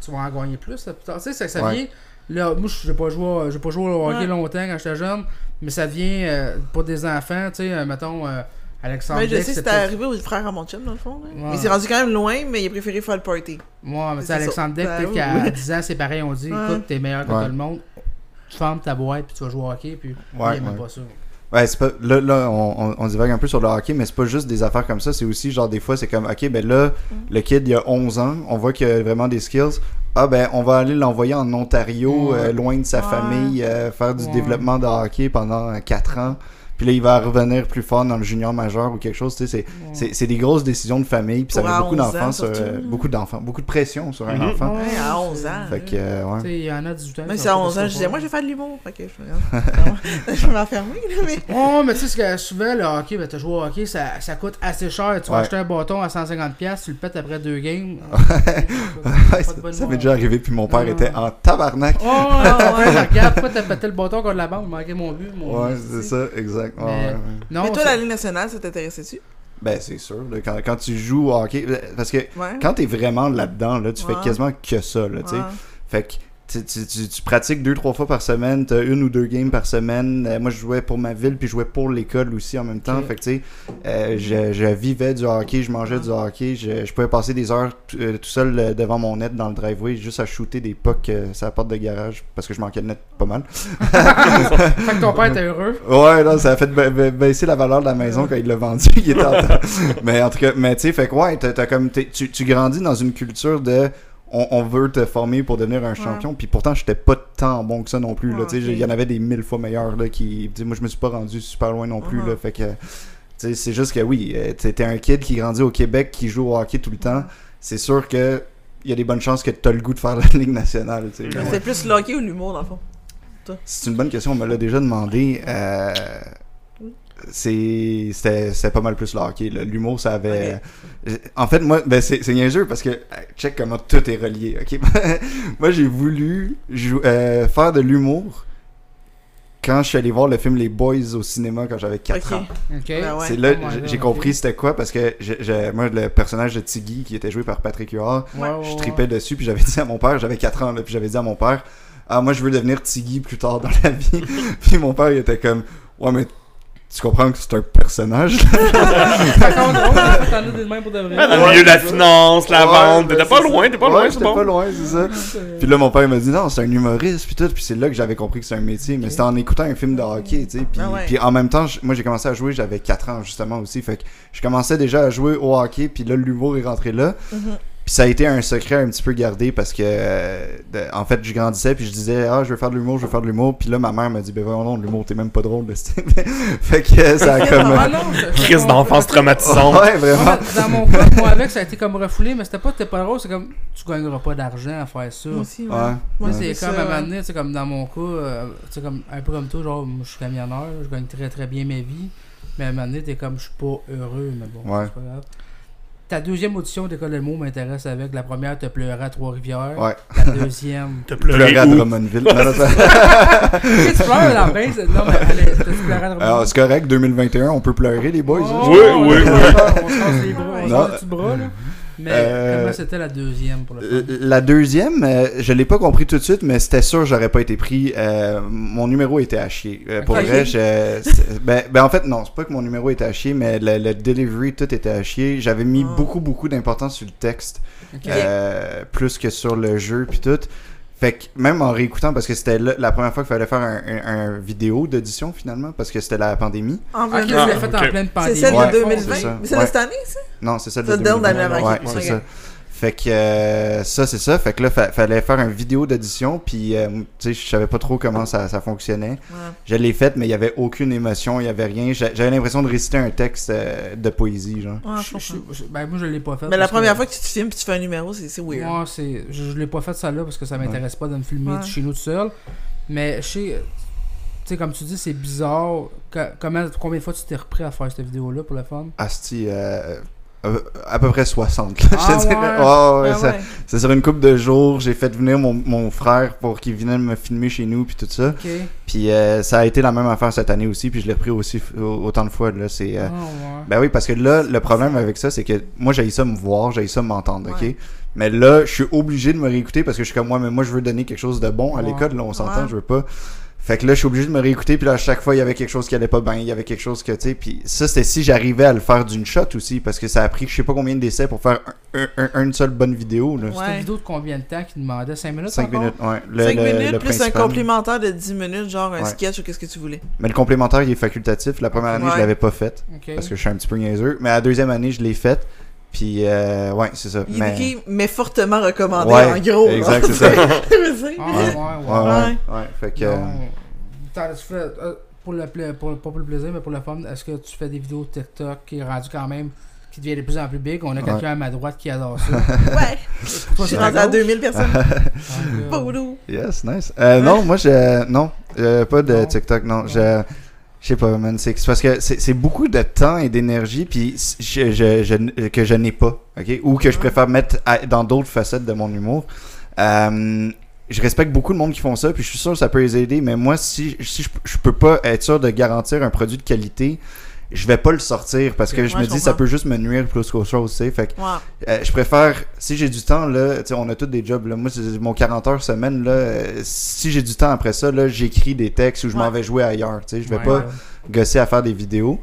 tu vas en gagner plus. là, plus tard. Tu sais, ça, ça Ouais. vient. Là, moi, j'ai pas joué, pas joué au hockey Ouais. longtemps quand j'étais jeune, mais ça vient euh, pour des enfants, tu sais, euh, mettons, euh, Alexandre. Ouais, je sais, c'était arrivé au frère à mon chum, dans le fond. Ouais. Mais il s'est rendu quand même loin, mais il a préféré faire le party. Moi, mais tu sais, C'est Alexandre. Deck, Ben peut-être qu'à oui. 10 ans, c'est pareil, on dit, Ouais. écoute, t'es meilleur que Ouais. tout le monde, tu fermes ta boîte, puis tu vas jouer au hockey, puis Ouais, il aime ouais. pas ça. Ouais, c'est pas. Là, là on, on, divague un peu sur le hockey, mais c'est pas juste des affaires comme ça. C'est aussi, genre, des fois, c'est comme, ok, ben là, le kid, il a 11 ans, on voit qu'il a vraiment des skills. Ah, ben, on va aller l'envoyer en Ontario, Ouais. euh, loin de sa Ouais. famille, euh, faire du Ouais. développement de hockey pendant 4 ans. Puis là, il va revenir plus fort dans le junior majeur ou quelque chose. Tu sais, c'est, c'est, c'est des grosses décisions de famille. Puis ça met beaucoup 11 ans, d'enfants, sur, euh, beaucoup d'enfants, beaucoup de pression sur un Mhm. enfant. Ouais, à 11 ans. Fait que, euh, Tu ouais. sais, il y en a 18 ans. Qui si à ont pas 11 ans, je disais, moi, je vais faire de l'humour. Fait que je vais m'enfermer, là, mais. Ouais, mais tu sais, ce que souvent, le hockey, ben, t'as joué au hockey, ça, ça coûte assez cher. Tu vas Ouais. acheter un bâton à 150$, tu le pètes après deux games. Ouais, ça, ça m'est déjà arrivé, puis mon père Ah. était en tabarnak. Oh, ouais, regarde, pourquoi t'as pété le bâton contre la bande? Manqué mon but. Mon Ouais, c'est tu ça, exact. Ouais, Mais- ouais, ouais. Non, mais toi, la Ligue nationale, ça t'intéressait-tu? Ben, c'est sûr. là, quand, quand tu joues au hockey. Parce que Ouais. quand t'es vraiment là-dedans, là, tu Ouais. fais quasiment que ça. Là, tu sais. Ouais. Fait que tu, tu, tu- tu pratiques deux, trois fois par semaine, t'as une ou deux games par semaine. Euh, moi, je jouais pour ma ville, puis je jouais pour l'école aussi en même temps. Fait que, tu sais, euh, je, je vivais du hockey, je mangeais du hockey. Je, je pouvais passer des heures euh, tout seul devant mon net dans le driveway, juste à shooter des pucks sur la porte de garage, parce que je manquais de net pas mal. Fait que ton père était heureux. Ouais, non, ça a fait ba- ba- baisser la valeur de la maison quand il l'a vendu. il était en temps. Mais en tout cas, mais tu sais, fait que ouais, t'as comme, tu, tu grandis dans une culture de. On, on veut te former pour devenir un champion. Puis pourtant, j'étais pas tant bon que ça non plus. là, Ouais, tu sais, ok. Il y en avait des mille fois meilleurs. Là, qui, moi, je me suis pas rendu super loin non plus. Mhm. là, fait que. tu sais, C'est juste que oui, euh, t'es un kid qui grandit au Québec, qui joue au hockey tout le temps. C'est sûr que il y a des bonnes chances que tu as le goût de faire la Ligue nationale. Ouais. C'était plus l'hockey ou l'humour, dans le fond? C'est une bonne question, on me l'a déjà demandé. Euh, c'est pas mal plus le hockey. L'humour, ça avait. euh, En fait, moi, ben, c'est niaiseux parce que euh, check comment tout est relié. ok? Moi, j'ai voulu euh, faire de l'humour quand je suis allé voir le film Les Boys au cinéma quand j'avais 4 Ok. ans. Ok. Ben ouais. C'est là Oh my j'ai- compris c'était quoi parce que j'ai- j'ai- moi, le personnage de Tiggy qui était joué par Patrick Huard, ouais, je ouais. tripais dessus, puis j'avais dit à mon père, j'avais 4 ans, là, puis j'avais dit à mon père, ah, moi je veux devenir Tiggy plus tard dans la vie. puis mon père, il était comme, ouais, mais tu comprends que c'est un personnage, dans le milieu de la finance, la Ouais, vente, ben, c'est pas loin, t'es pas Ouais, loin, c'est bon. pas loin, c'est ça. Puis là, mon père m'a dit, non, c'est un humoriste, puis tout, puis c'est là que j'avais compris que c'est un métier, mais c'était en écoutant un film de hockey, tu sais. Puis, Ah ouais. puis en même temps, moi j'ai commencé à jouer, j'avais 4 ans justement aussi, fait que je commençais déjà à jouer au hockey, puis là, l'humour est rentré là. Puis ça a été un secret un petit peu gardé parce que, euh, de- en fait, je grandissais puis je disais, ah, je veux faire de l'humour, je veux faire de l'humour. Puis là, ma mère m'a dit, ben voyons donc, l'humour, t'es même pas drôle. fait que ça a comme. Ah non, c'est- c'est Crise d'enfance traumatisante. ouais, vraiment. Dans mon cas, moi avec, ça a été comme refoulé, mais c'était pas t'es pas drôle, c'est comme tu gagneras pas d'argent à faire ça. Moi aussi, ouais. Ouais. Moi, Ouais. c'est comme ça, à un moment comme dans mon cas, euh, c'est comme un peu comme toi, genre, moi, je suis camionneur, je gagne très très bien ma vie, mais à un moment donné, t'es comme, je suis pas heureux, mais bon, Ouais. c'est pas grave. Ta deuxième audition d'école de mots m'intéresse avec. La première, t'as pleuré à Trois-Rivières. Ouais. La deuxième. T'as Pleurer pleuré à? Drummondville. Non, non, tu pleures la Non, mais allez, t'as-tu pleuré à Alors, Drummondville? c'est correct, 2021, on peut pleurer, les boys. hein? Oui, oui, oui. On se casse les bras, on se casse les bras, là. Mais Euh, comment c'était la deuxième pour le Euh, fun? La deuxième, euh, je l'ai pas compris tout de suite, mais c'était sûr j'aurais pas été pris. Euh, mon numéro était à chier. Pour vrai, je- ben, ben en fait non, c'est pas que mon numéro était à chier, mais le, le delivery tout était à chier. J'avais mis Ah. beaucoup beaucoup d'importance sur le texte, plus que sur le jeu puis tout. Fait que même en réécoutant, parce que c'était la première fois qu'il fallait faire un, un- un vidéo d'audition finalement, parce que c'était la pandémie. En Ok, vrai, tu Ah, fait en pleine c'est pandémie. celle Ouais, de 2020. c'est ça. Mais c'est Ouais. de cette année, ça? Non, c'est ça de Ça, de 2020. l'année avant, Ouais, ok. c'est Ok. ça. Fait que euh, ça, c'est ça. Fait que là, fa- fallait faire une vidéo d'audition. Puis, euh, tu sais, je savais pas trop comment ça, ça fonctionnait. Ouais. Je l'ai faite, mais il y avait aucune émotion, il y avait rien. J'a- J'avais l'impression de réciter un texte euh, de poésie, genre. Ouais, je Je- ben, moi, je l'ai pas fait. Mais la que- première fois que tu te filmes et tu fais un numéro, c'est weird. Moi, c'est. Je, je l'ai pas fait ça là parce que ça m'intéresse pas de me filmer Ouais. chez nous tout seul. Mais je sais. Tu sais, comme tu dis, c'est bizarre. Comment, combien de fois tu t'es repris à faire cette vidéo-là pour le fun? Asti, euh, à peu près 60. là, je Ah te dirais. ouais? Ouais, ouais, Ah ouais. C'est sur une couple de jours. J'ai fait venir mon, mon frère pour qu'il vienne me filmer chez nous, puis tout ça. Ok. Puis euh, ça a été la même affaire cette année aussi, puis je l'ai repris aussi autant de fois. Là, c'est, euh, Ah. Ben oui, parce que là, le problème avec ça, c'est que moi, j'ai ça me voir, j'ai ça m'entendre, ok? Mais là, je suis obligé de me réécouter parce que je suis comme moi, mais moi, je veux donner quelque chose de bon à l'école, là, on s'entend, je veux pas. Fait que là, je suis obligé de me réécouter, puis là, à chaque fois, il y avait quelque chose qui allait pas bien, il y avait quelque chose que, tu sais, puis ça, c'était si j'arrivais à le faire d'une shot aussi, parce que ça a pris je sais pas combien d'essais pour faire un- un- un- une seule bonne vidéo, là. Ouais. C'était une vidéo de combien de temps qui demandait? 5 minutes 5 encore? minutes, ouais. Le, 5 le- minutes le plus un complémentaire de 10 minutes, genre un Ouais. sketch ou qu'est-ce que tu voulais? Mais le complémentaire, il est facultatif. La première année, je Ouais. l'avais pas fait, Ok. parce que je suis un petit peu niaiseux. Mais la deuxième année, je l'ai faite, puis euh, ouais, c'est ça. Il mais... est écrit, mais fortement recommandé Ouais, en gros. là. exact, c'est ça. Je veux dire. Ah, ouais, ouais, Ouais, ouais. ouais, ouais. Fait que... euh, tu fais, euh, pour le pla- pour, pas pour le plaisir, mais pour le fun, est-ce que tu fais des vidéos TikTok qui est rendu quand même, qui devient de plus en plus big? On a quelqu'un à ma droite qui adore ça. Ouais. Je suis rendu à à gauche? 2000 personnes. Euh, Boulou. Yes, nice. Euh, non, moi, je. Non, pas de Non? TikTok, non. Non. Je. Je sais pas, man. C'est parce que c'est c'est beaucoup de temps et d'énergie puis je, je, je- que je n'ai pas, ok? Ou que je préfère mettre à- dans d'autres facettes de mon humour. Euh, je respecte beaucoup de monde qui font ça, puis je suis sûr que ça peut les aider, mais moi, si, si je, je peux pas être sûr de garantir un produit de qualité, je vais pas le sortir parce que je me je dis ça comprends. peut juste me nuire plus qu'autre chose, tu sais. Fait que euh, je préfère, si j'ai du temps, là, tu sais, on a tous des jobs, là. Moi, c'est mon 40 heures semaine, là. euh, si j'ai du temps après ça, là, j'écris des textes ou je m'en vais jouer ailleurs, tu sais. Je vais ouais, pas ouais. gosser à faire des vidéos.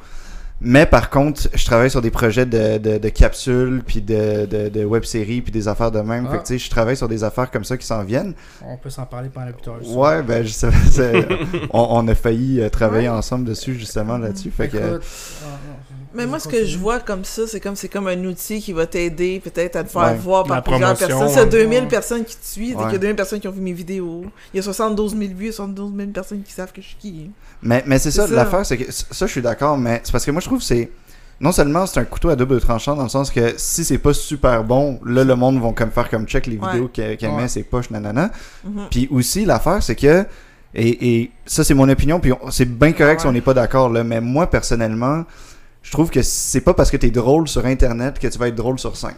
Mais par contre, je travaille sur des projets de, de, de capsules, puis de, de, de web-séries, puis des affaires de même. Ah. Fait que, tu sais, je travaille sur des affaires comme ça qui s'en viennent. On peut s'en parler pendant plus tard. Ouais, ben, je on, on a failli euh, travailler ensemble dessus, justement, là-dessus. Fait que, Écoute, ah, Mais moi, ce que je vois comme ça, c'est comme c'est comme un outil qui va t'aider peut-être à te faire Ouais. voir par La plusieurs promotion, personnes. C'est hein. 2000 Ouais. personnes qui te suivent, Ouais. il y a 2000 personnes qui ont vu mes vidéos. Il y a 72 000 vues, il y a 72 000 personnes qui savent que je suis qui. Mais, mais c'est ça, l'affaire, c'est que ça, je suis d'accord, mais c'est parce que moi, je trouve que c'est. Non seulement c'est un couteau à double tranchant, dans le sens que si c'est pas super bon, là, le monde vont comme faire comme check les Ouais. vidéos qu'elle met, c'est poche, nanana. Mhm. Puis aussi, l'affaire, c'est que. Et, et ça, c'est mon opinion, puis on- c'est bien correct si Ouais. on n'est pas d'accord, là, mais moi, personnellement, je trouve que c'est pas parce que t'es drôle sur Internet que tu vas être drôle sur scène.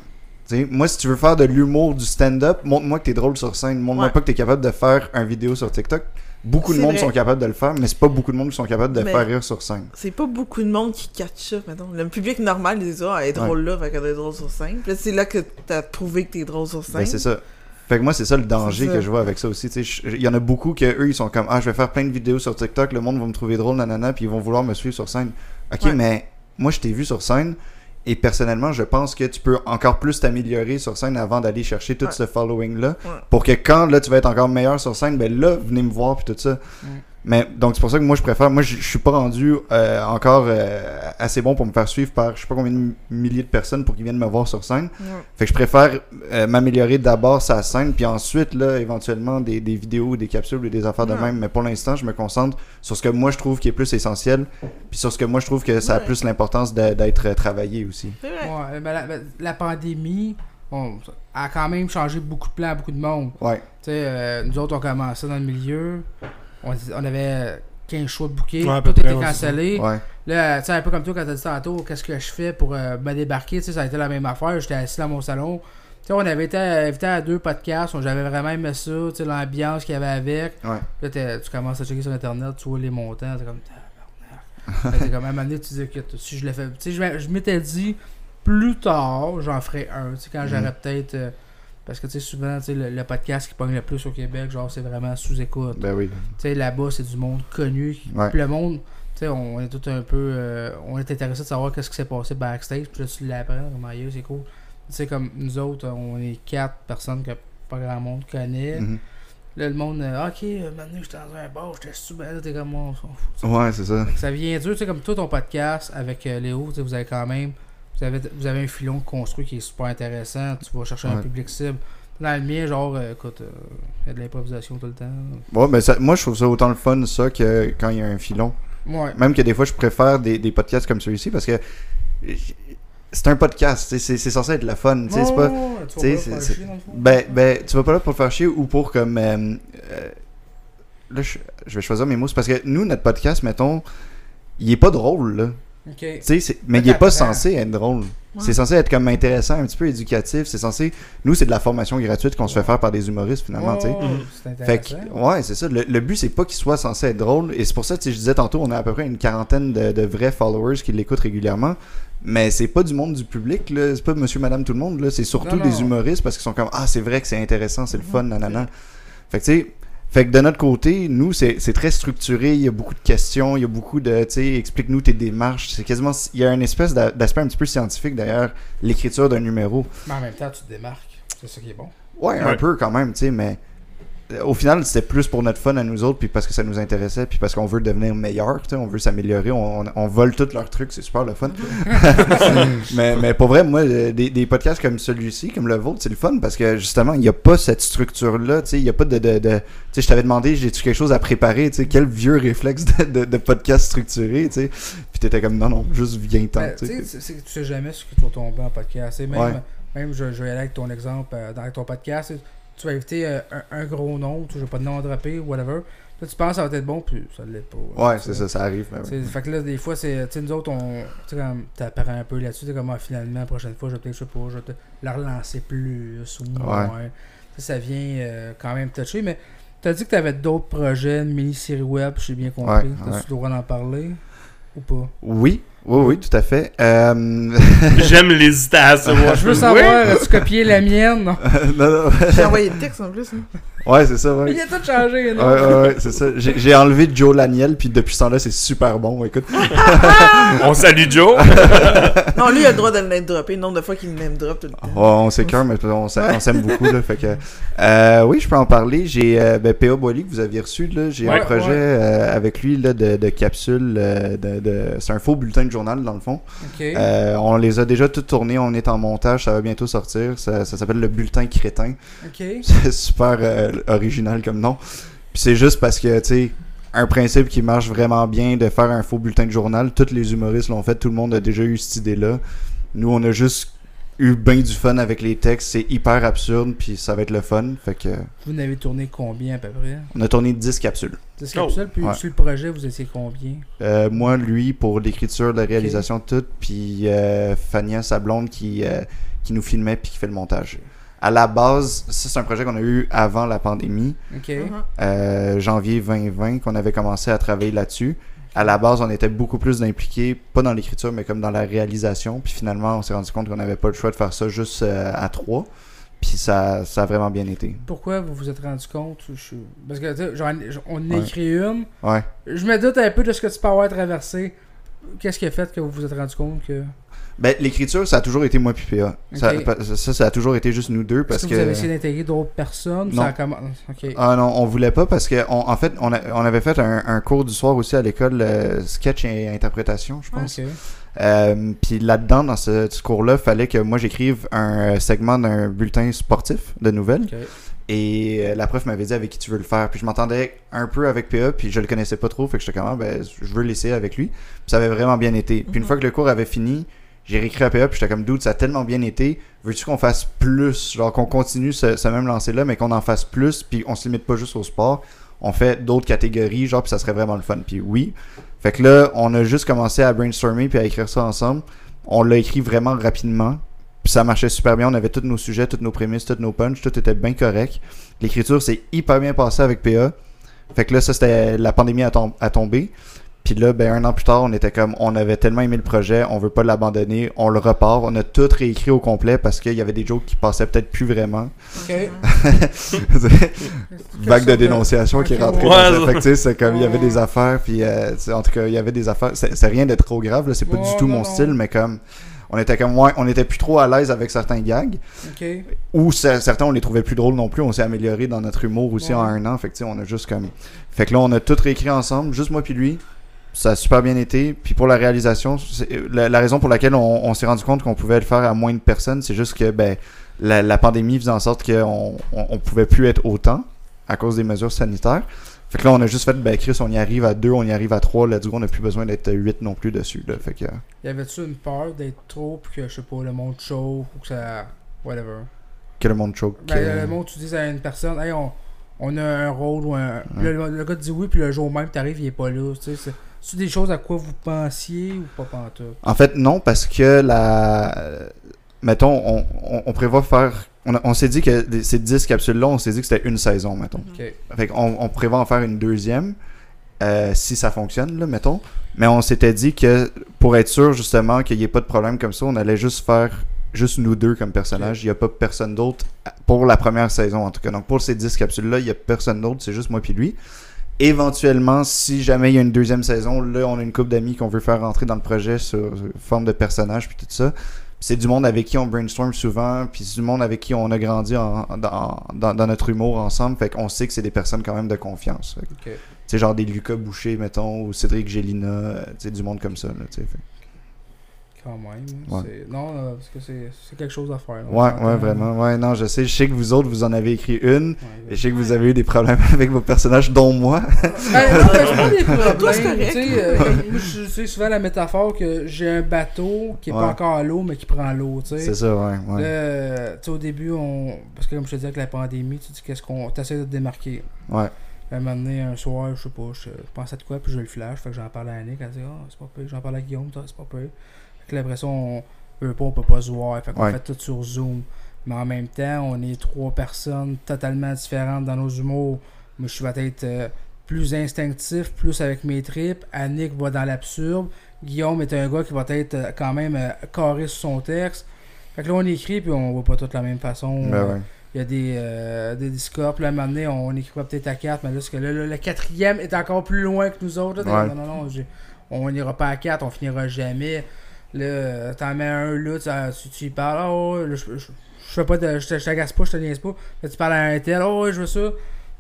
Moi, si tu veux faire de l'humour, du stand-up, montre-moi que t'es drôle sur scène. Montre-moi Ouais. pas que t'es capable de faire un vidéo sur TikTok. Beaucoup de monde vrai. sont capables de le faire, mais c'est pas beaucoup de monde qui sont capables de Mais- faire rire sur scène. C'est pas beaucoup de monde qui catch ça, mettons. Le public normal, il dit, ah, elle est drôle là, fait qu'elle est drôle sur scène. Puis c'est là que t'as prouvé que t'es drôle sur scène. Ben, c'est ça. Fait que moi, c'est ça le danger ça. que je vois avec ça aussi. Il y en a beaucoup que eux, ils sont comme Ah, je vais faire plein de vidéos sur TikTok, le monde va me trouver drôle, nanana, puis ils vont vouloir me suivre sur scène. Ok, Ouais. mais moi, je t'ai vu sur scène, et personnellement, je pense que tu peux encore plus t'améliorer sur scène avant d'aller chercher tout Ouais. ce following-là. Ouais. Pour que quand là, tu vas être encore meilleur sur scène, ben là, venez me voir, puis tout ça. Mais donc, c'est pour ça que moi, je préfère. Moi, je je suis pas rendu euh, encore euh, assez bon pour me faire suivre par je sais pas combien de milliers de personnes pour qu'ils viennent me voir sur scène. Fait que je préfère euh, m'améliorer d'abord sa scène, puis ensuite, là, éventuellement, des, des vidéos, des capsules et des affaires de même. Mais pour l'instant, je me concentre sur ce que moi je trouve qui est plus essentiel, puis sur ce que moi je trouve que ça a Ouais. plus l'importance d'être travaillé aussi. C'est vrai. Ouais, ben la, ben, la pandémie a quand même changé beaucoup de plans à beaucoup de monde. Ouais. Tu sais, euh, nous autres, on commençait dans le milieu. On, on avait 15 shows de bouquets. Ouais, tout était cancellé. Ouais. Là, tu sais, un peu comme toi, quand t'as dit tantôt, qu'est-ce que je fais pour euh, me débarquer, tu sais, ça a été la même affaire. J'étais assis dans mon salon. Tu sais, on avait été invité à deux podcasts. J'avais vraiment aimé ça, tu sais, l'ambiance qu'il y avait avec. Ouais. Là, tu commences à checker sur Internet, tu vois les montants, t'es comme... t'es comme, à un moment donné, tu dis, que si je le fais... Tu sais, je m'étais dit, plus tard, j'en ferai un, tu sais, quand Mhm. j'aurais peut-être... euh, parce que, tu sais, souvent, le, le podcast qui pogne le plus au Québec, genre, c'est vraiment sous-écoute. Ben oui. Tu sais, là-bas, c'est du monde connu. Ouais. Puis le monde, tu sais, on est tout un peu. euh, on est intéressé de savoir qu'est-ce qui s'est passé backstage. Puis là, tu l'apprends, comme ailleurs, c'est cool. Tu sais, comme nous autres, on est quatre personnes que pas grand monde connaît. Mhm. Là, le monde, euh, ok, euh, maintenant, j'étais dans un bar, j'étais sous, ben là, t'es comme moi, on s'en fout. Ouais, c'est ça. Ça vient dur, tu sais, comme tout ton podcast avec euh, Léo, tu sais, vous avez quand même. Vous avez, vous avez un filon construit qui est super intéressant. Tu vas chercher un public cible. Dans le mien, genre, euh, écoute, euh, il y a de l'improvisation tout le temps. Ouais, ben ça- moi, je trouve ça autant le fun, ça, que quand il y a un filon. Ouais. Même que des fois, je préfère des, des podcasts comme celui-ci parce que c'est un podcast, c'est censé être le fun. tu sais, c'est pas... Tu vas pas faire c'est- chier, dans le fond. Ben, ben, tu vas pas là pour le faire chier ou pour comme. euh, euh, là, je, je vais choisir mes mots. C'est parce que nous, notre podcast, mettons, il est pas drôle, là. Ok. Tu sais, c'est- mais il est pas censé être drôle. Ouais. C'est censé être comme intéressant, un petit peu éducatif. C'est censé. Nous, c'est de la formation gratuite qu'on se fait faire par des humoristes finalement, tu sais. Oh. C'est Fait que, intéressant. ouais, c'est ça. Le, le but, c'est pas qu'il soit censé être drôle. Et c'est pour ça, sais, je disais tantôt, on a à peu près une quarantaine de, de vrais followers qui l'écoutent régulièrement. Mais c'est pas du monde du public, là. C'est pas monsieur, madame, tout le monde, là. C'est surtout Non, des humoristes parce qu'ils sont comme, ah, c'est vrai que c'est intéressant, c'est le fun, nanana. Fait que, tu sais, fait que de notre côté, nous, c'est c'est très structuré. Il y a beaucoup de questions, il y a beaucoup de, tu sais, explique-nous tes démarches. C'est quasiment, il y a une espèce d'a- d'aspect un petit peu scientifique derrière l'écriture d'un numéro. Mais en même temps, tu te démarques. C'est ça qui est bon. Ouais, un Ouais. peu quand même, tu sais, mais au final, c'était plus pour notre fun à nous autres, puis parce que ça nous intéressait, puis parce qu'on veut devenir meilleur, tu sais, on veut s'améliorer, on, on, on vole tous leurs trucs, c'est super le fun. mais, mais pour vrai, moi, euh, des, des podcasts comme celui-ci, comme le vôtre, c'est le fun parce que justement, il n'y a pas cette structure-là, tu sais, il n'y a pas de. de, de- tu sais, je t'avais demandé, j'ai-tu quelque chose à préparer, tu sais, quel vieux réflexe de, de, de podcast structuré, tu sais, puis t'étais comme non, non, juste viens-t'en, Ben, tu tu sais, tu sais jamais ce que tu vas tomber en podcast. Et même, Ouais. même je, je vais aller avec ton exemple euh, dans ton podcast. Tu vas inviter euh, un, un gros nom, tu n'as pas de nom à dropper, whatever. Là, tu penses que ça va être bon, puis ça ne l'est pas. Ouais, Tu sais. c'est ça, ça arrive. ouais. C'est- Fait que là, des fois, c'est. Tu sais, nous autres, on. Tu sais, comme. T'apprends un peu là-dessus. Tu sais, comme, ah, finalement, la prochaine fois, je vais peut-être, je sais pas, je vais te la relancer plus ou moins. Ça vient euh, quand même toucher. Mais t'as dit que t'avais d'autres projets, une mini-série web, j'ai bien compris. Ouais, T'as-tu ouais. le droit d'en parler ou pas? Oui, oui, oui, tout à fait. Euh... J'aime l'hésitation. Je veux savoir, as-tu copié la mienne? Non. non, non, J'ai envoyé le texte en plus. hein. Ouais, c'est ça, ouais. Il a tout changé, Ouais, non ouais, ouais, c'est ça. J'ai j'ai enlevé Joe Laniel, puis depuis ce temps-là, c'est super bon. Écoute, On salue Joe. Non, lui, il a le droit de le name dropper. Le nombre de fois qu'il le name drop tout le temps. on, on s'écœure, mais on s'a- on s'aime beaucoup. Là, fait que, euh, oui, je peux en parler. J'ai euh, ben, P.A. Boily que vous aviez reçu. là, J'ai Ouais, un projet ouais. euh, avec lui là, de, de capsules. euh, de, de- C'est un faux bulletin de journal, dans le fond. Euh, on les a déjà toutes tournées. On est en montage. Ça va bientôt sortir. Ça, ça s'appelle le bulletin crétin. C'est super euh, original comme nom. Puis c'est juste parce que, tu sais, un principe qui marche vraiment bien de faire un faux bulletin de journal. Tous les humoristes l'ont fait, tout le monde a déjà eu cette idée-là. Nous, on a juste eu bien du fun avec les textes. C'est hyper absurde, puis ça va être le fun. Fait que, Vous n'avez tourné combien à peu près? On a tourné 10 capsules. 10 Oh, capsules, puis ouais. sur le projet, vous étiez combien? Euh, moi, lui, pour l'écriture, la réalisation, tout. Puis euh, Fania, sa blonde, qui, euh, qui nous filmait, puis qui fait le montage. À la base, ça, c'est un projet qu'on a eu avant la pandémie. Ok. Mhm. euh, janvier 2020 qu'on avait commencé à travailler là-dessus. À la base, on était beaucoup plus impliqués, pas dans l'écriture, mais comme dans la réalisation. Puis finalement, on s'est rendu compte qu'on n'avait pas le choix de faire ça juste euh, à trois. Puis ça, ça a vraiment bien été. Pourquoi vous vous êtes rendu compte? Je- Parce que, tu sais, j'en- on Ouais. écrit une. Ouais. Je me doute un peu de ce que tu peux avoir traversé. Qu'est-ce qui a fait que vous vous êtes rendu compte que. Ben, l'écriture, ça a toujours été moi puis PA. Ça, ça, ça a toujours été juste nous deux parce que, que. vous avez essayé d'intégrer d'autres personnes? Non. Ça a comm-. Ah non, on voulait pas parce que on- en fait, on, a- on avait fait un, un cours du soir aussi à l'école, euh, sketch et interprétation, je pense. Ok. Euh, Puis là-dedans, dans ce, ce cours-là, fallait que moi j'écrive un euh, segment d'un bulletin sportif de nouvelles. Et la prof m'avait dit avec qui tu veux le faire. Puis je m'entendais un peu avec PA, puis je le connaissais pas trop. Fait que j'étais comme, ah, ben, je veux l'essayer avec lui. Puis ça avait vraiment bien été. Puis une Mhm. fois que le cours avait fini, j'ai réécrit à PA, puis j'étais comme, dude, ça a tellement bien été. Veux-tu qu'on fasse plus? Genre qu'on continue ce, même lancer-là, mais qu'on en fasse plus, puis on se limite pas juste au sport. On fait d'autres catégories, genre, puis ça serait vraiment le fun. Puis oui. Fait que là, on a juste commencé à brainstormer puis à écrire ça ensemble. On l'a écrit vraiment rapidement. Puis ça marchait super bien. On avait tous nos sujets, toutes nos prémices, toutes nos punches. Tout était bien correct. L'écriture s'est hyper bien passée avec PA. Fait que là, ça, c'était la pandémie a, tom- a tombé. Puis là, ben, un an plus tard, on était comme, on avait tellement aimé le projet, on veut pas l'abandonner, on le repart. On a tout réécrit au complet parce qu'il y avait des jokes qui passaient peut-être plus vraiment. Ok. Vague de dénonciation qui rentrée ouais. dans ça. Fait que, tu sais, c'est comme, il y avait des affaires, puis euh, tu sais, en tout cas, il y avait des affaires. C'est rien de trop grave, là, c'est pas du tout non, mon non. style, mais comme, on était comme, ouais, on était plus trop à l'aise avec certains gags. Ok. Ou ce- certains, on les trouvait plus drôles non plus. On s'est amélioré dans notre humour aussi Ouais. en un an. Fait que, tu sais, on a juste comme. Fait que là, on a tout réécrit ensemble, juste moi puis lui. Ça a super bien été. Puis pour la réalisation, c'est- la, la raison pour laquelle on, on s'est rendu compte qu'on pouvait le faire à moins de personnes, c'est juste que ben, la, la pandémie faisait en sorte qu'on on, on pouvait plus être autant à cause des mesures sanitaires. Fait que là, on a juste fait, ben Chris, on y arrive à deux, on y arrive à trois. Là, du coup, on n'a plus besoin d'être huit non plus dessus. Là. Fait que. Y avait-tu une peur d'être trop, puis que, je sais pas, le monde chauffe, ou que ça. Whatever? Que le monde choke. Ben, euh, le monde, tu dis à une personne, hey, on, on a un rôle ou un. Le, le gars te dit oui, puis le jour même, t'arrives, il est pas là. Tu sais, c'est- des choses à quoi vous pensiez ou pas pantoute? En fait, non, parce que la. Mettons, on, on, on prévoit faire. On, s'est dit que des- ces 10 capsules-là, on s'est dit que c'était une saison, mettons. Ok. Fait qu'on on prévoit en faire une deuxième, euh, si ça fonctionne, là, mettons. Mais on s'était dit que pour être sûr, justement, qu'il n'y ait pas de problème comme ça, on allait juste faire juste nous deux comme personnages. Il n'y a pas personne d'autre pour la première saison, en tout cas. Donc pour ces 10 capsules-là, il n'y a personne d'autre, c'est juste moi puis lui. Éventuellement, si jamais il y a une deuxième saison, là, on a une couple d'amis qu'on veut faire rentrer dans le projet sur forme de personnage puis tout ça. C'est du monde avec qui on brainstorm souvent, puis c'est du monde avec qui on a grandi en- dans, dans- dans notre humour ensemble. Fait qu'on sait que c'est des personnes quand même de confiance. Fait que, Ok. Tu sais, genre des Lucas Boucher, mettons, ou Cédric Gélina, euh, tu sais, du monde comme ça. Là, fait. Quand même. Ouais. c'est- Non, euh, parce que c'est quelque chose à faire. on Ouais, ouais, vraiment. Ouais, non, je sais. Je sais que vous autres, vous en avez écrit une. Ouais, Et je sais que vous avez eu des problèmes avec vos personnages, dont moi. Ben, non, ben, j'ai pas des problèmes. correct. Tu sais, euh, comme moi, je sais souvent la métaphore que j'ai un bateau qui est Ouais. pas encore à l'eau, mais qui prend l'eau. tu sais. C'est ça, ouais. ouais. Là, tu sais, au début, on... parce que comme je te disais, avec la pandémie, tu dis qu'est-ce qu'on. T'essaies de te démarquer. Ouais. Un moment donné, un soir, je sais pas, je, je pensais de quoi, puis je le flash. Fait que j'en parlais à Annick, elle dit, ah, c'est pas pire. J'en parlais à Guillaume, toi, c'est pas pire. Là, après ça, on veut pas, on peut pas se voir. Fait qu'on Ouais. fait tout sur Zoom. Mais en même temps, on est trois personnes totalement différentes dans nos humours. Moi, je suis peut-être euh, plus instinctif, plus avec mes tripes. Annick va dans l'absurde. Guillaume est un gars qui va être euh, quand même euh, carré sur son texte. Fait que là, on écrit, puis on voit pas tout de la même façon. Ben ouais. il y a des, euh, des discords. Puis là, à un moment donné, on écrira peut-être à 4, mais là, que là, le, le quatrième est encore plus loin que nous autres. là. Ouais. Non, non, non, on n'ira pas à 4, on finira jamais. Là, euh, t'en mets un là, tu, ah, tu, y parles, oh, là, je, je, je fais pas de. Je t'agace pas, je te niaise pas. Là, tu parles à un tel, oh, ouais, je veux ça.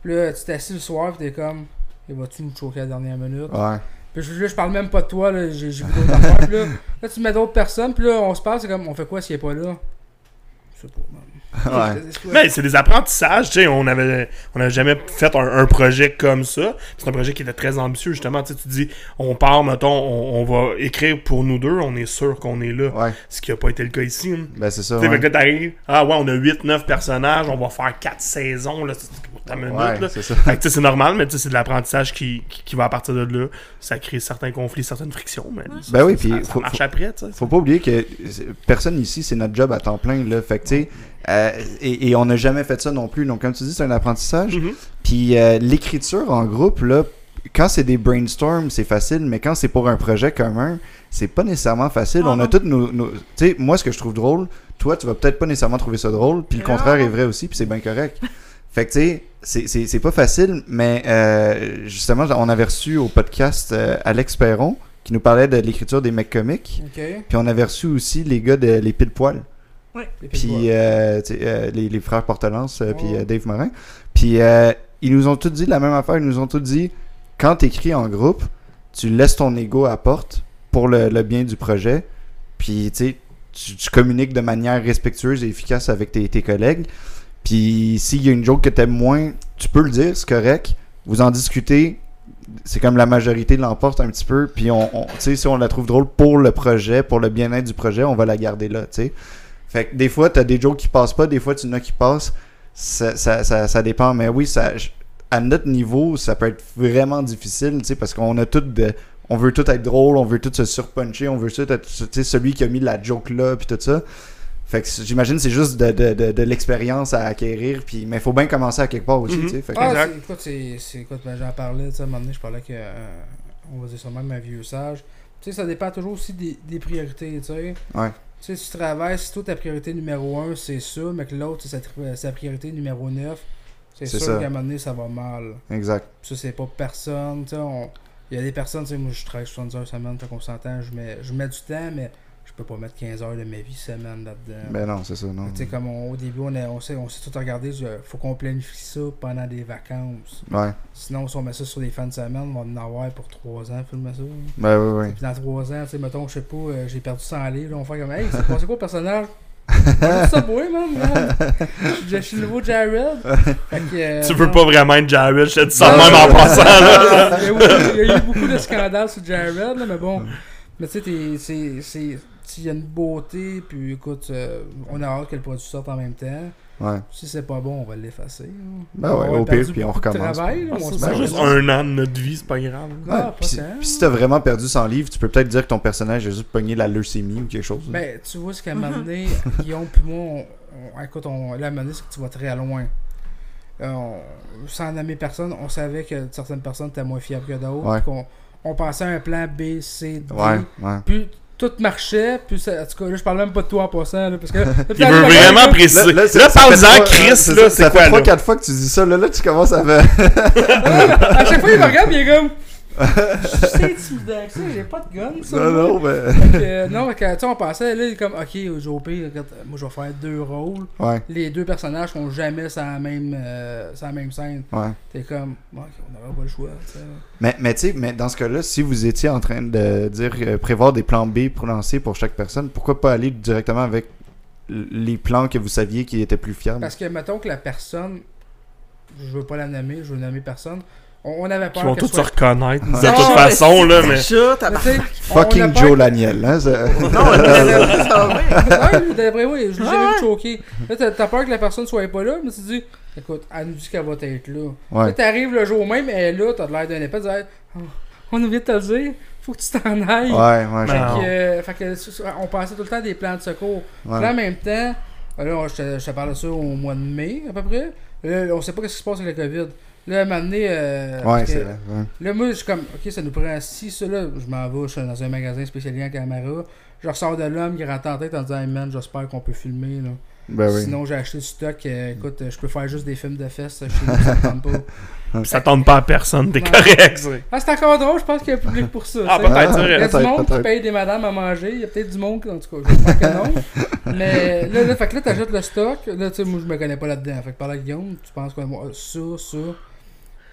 Puis là, tu t'assis le soir, puis t'es comme, et vas-tu nous choquer à la dernière minute? Ouais. Puis je- là, je parle même pas de toi, là, j'ai j'ai vu d'autres affaires. Puis là, là, tu mets d'autres personnes, puis là, on se parle, c'est comme, on fait quoi s'il est pas là? Je sais pas, man. Ouais. Mais c'est des apprentissages, tu sais, on avait on avait jamais fait un, un projet comme ça. C'est un projet qui était très ambitieux justement, tu sais, tu dis on part mettons, on, on va écrire pour nous deux, on est sûr qu'on est là. Ouais. Ce qui a pas été le cas ici. hein. Ben c'est ça. Tu sais, Ouais. que t'arrives, ah ouais, on a 8-9 personnages, on va faire 4 saisons, là, c'est pour ta minute, Ouais, là. c'est normal, mais tu sais, c'est de l'apprentissage qui, qui, qui va à partir de là. Ça crée certains conflits, certaines frictions, mais ça, Ben oui, ça- puis ça, faut- marche faut- après, tu sais. Faut pas oublier que personne ici, c'est notre job à temps plein. Là. Fait que, tu sais, euh, et, et on n'a jamais fait ça non plus. Donc, comme tu dis, c'est un apprentissage. Mhm. Puis euh, l'écriture en groupe, là, quand c'est des brainstorms, c'est facile, mais quand c'est pour un projet commun, c'est pas nécessairement facile. Ah on a toutes nos. nos- tu sais, moi, ce que je trouve drôle, toi, tu vas peut-être pas nécessairement trouver ça drôle, puis le contraire est vrai aussi, puis c'est bien correct. Fait que, tu sais, c'est- pas facile, mais euh, justement, on avait reçu au podcast Alex Perron, qui nous parlait de l'écriture des mecs comiques, puis on avait reçu aussi les gars de Les Pile Poil. Puis euh, euh, les, les frères Portelance, euh, puis Oh. euh, Dave Morin. Puis euh, ils nous ont tous dit la même affaire. Ils nous ont tous dit quand tu écris en groupe, tu laisses ton ego à porte pour le, le bien du projet. Puis tu communiques de manière respectueuse et efficace avec tes, tes collègues. Puis s'il y a une joke que t'aimes moins, tu peux le dire, c'est correct. Vous en discutez. C'est comme la majorité l'emporte un petit peu. Puis on, on- si on la trouve drôle pour le projet, pour le bien-être du projet, on va la garder là, tu sais. Fait que des fois, t'as des jokes qui passent pas, des fois, tu en as qui passent. Ça, ça, ça, ça dépend. Mais oui, ça, à notre niveau, ça peut être vraiment difficile, tu sais, parce qu'on a tout de. On veut tout être drôle, on veut tout se surpuncher, on veut tout être tu sais, celui qui a mis la joke là, puis tout ça. Fait que j'imagine c'est juste de, de, de, de l'expérience à acquérir, puis mais faut bien commencer à quelque part aussi, tu sais. Fait que- Ah, écoute, c'est, c'est- écoute, ben, j'en parlais, à un moment donné, je parlais que, euh, on va dire ça même, un vieux sage. Tu sais, ça dépend toujours aussi des, des priorités, tu sais. Ouais. Tu sais, si tu travailles, si toi, ta priorité numéro 1, c'est ça, mais que l'autre, c'est sa, sa priorité numéro 9, c'est sûr qu'à un moment donné, ça va mal. Exact. Ça, c'est pas personne, tu sais, on- il y a des personnes, tu sais, moi, je travaille 70 heures semaine, fait qu'on s'entend, je mets, je mets du temps, mais peux pas mettre 15 heures de ma vie semaine là-dedans. Ben non, c'est ça, non. Tu sais, comme on- au début, on, a- on, sait, on sait tout regarder, il faut qu'on planifie ça pendant des vacances. Ouais. Sinon, si on met ça sur des fins de semaine, on va en avoir pour 3 ans, filmer ça. Ben oui, oui. Puis dans 3 ans, tu sais, mettons, je sais pas, euh, j'ai perdu 100 livres, là, on fait comme, hey, c'est passé quoi le personnage? On ça man. Je je suis le nouveau Jared. Fait que, euh, Tu veux non. pas vraiment être Jared, je te dis ça même en passant, là. Il y, a eu, il y a eu beaucoup de scandales sur Jared, là, mais bon. Mais tu sais, t'es- c'est. Il y a une beauté, puis écoute, euh, on a hâte que le produit sorte en même temps. Ouais. Si c'est pas bon, on va l'effacer. là. Ben ouais, On au pire, puis on recommence. travail, là, Ah, on c'est se ça, met juste un an de notre vie, c'est pas grave. Ah, Ouais, pas puis si- tant. puis si t'as vraiment perdu 100 livres, tu peux peut-être dire que ton personnage a juste pogné la leucémie ou quelque chose. là. Ben, tu vois, ce qu'à un moment donné, Guillaume puis moi, on, on- écoute, on, là, à un moment donné, c'est que tu vas très loin. Euh, on- sans nommer personne, on savait que certaines personnes étaient moins fiables que d'autres. Ouais. puis qu'on- on pensait à un plan B, C, D. ouais, ouais. Puis tout marchait. Puis ça- en tout cas, là, je parle même pas de toi en passant. Là, parce que, Il veut vraiment préciser. Là, ça- ça fait parle-en, trois- Chris, c'est là, ça, c'est Ça quoi, fait là? 3-4 fois que tu dis ça. Là, là tu commences à me. à chaque fois, il me regarde, il est comme. Je suis intimidant que ça, j'ai pas de gun, ça. non, non, mais. Euh, non, tu sais, on pensait, là, il est comme, ok, au pire, moi je vais faire deux rôles. Ouais, Les deux personnages sont jamais sur la même, euh, sur la même scène. ouais. T'es comme, ok, on n'aurait pas le choix, tu sais. Mais, mais tu sais, mais dans ce cas-là, si vous étiez en train de dire euh, prévoir des plans B pour lancer pour chaque personne, pourquoi pas aller directement avec les plans que vous saviez qui étaient plus fiables? Parce que, mettons que la personne, je veux pas la nommer, je veux nommer personne, on, avait Ils peur vont qu'elle tous se reconnaître de Ouais. toute Ah, façon, mais là, mais. Chat, Mais tabarnak. tu sais, on- on a Fucking Joe Laniel, hein? Non, d'après moi, je l'ai jamais vu choquer. Là, t'as- peur que la personne soit pas là, mais tu te dis, écoute, elle nous dit qu'elle va être là. Là, t'arrives le jour même, elle est là, t'as de l'air d'un épée, tu Oh, on oublie de te le dire, faut que tu t'en ailles. Ouais, ouais, Fait Non. que, euh, fait que, on pensait tout le temps des plans de secours. ouais. Puis Là, en même temps, là, je te, je te parle de ça au mois de mai, à peu près. Là, on sait pas ce qui se passe avec le COVID. Là, à un moment donné, euh, Ouais, c'est vrai. ouais. Là, moi, je suis comme, ok, ça nous prend 6, ça là. Je m'en vais, je suis dans un magasin spécialisé en caméra. Je ressors de l'homme qui rentre en tête en disant, hey man, j'espère qu'on peut filmer. Là. Ben oui. Sinon, j'ai acheté du stock. euh, écoute, euh, je peux faire juste des films de fesses chez nous, ça tente pas. Ça tente pas à personne, t'es correct, c'est. Ah, c'est encore drôle, je pense qu'il y a un public pour ça. Ah, peut-être, Il y a du peut-être, monde qui paye des madames à manger. Il y a peut-être du monde qui, en tout cas, j'espère que non. Mais là, là, fait que là, t'achètes le stock. Là, tu sais, moi, je me connais pas là-dedans. Fait que par là, Guillaume, tu penses que moi, ça, ça?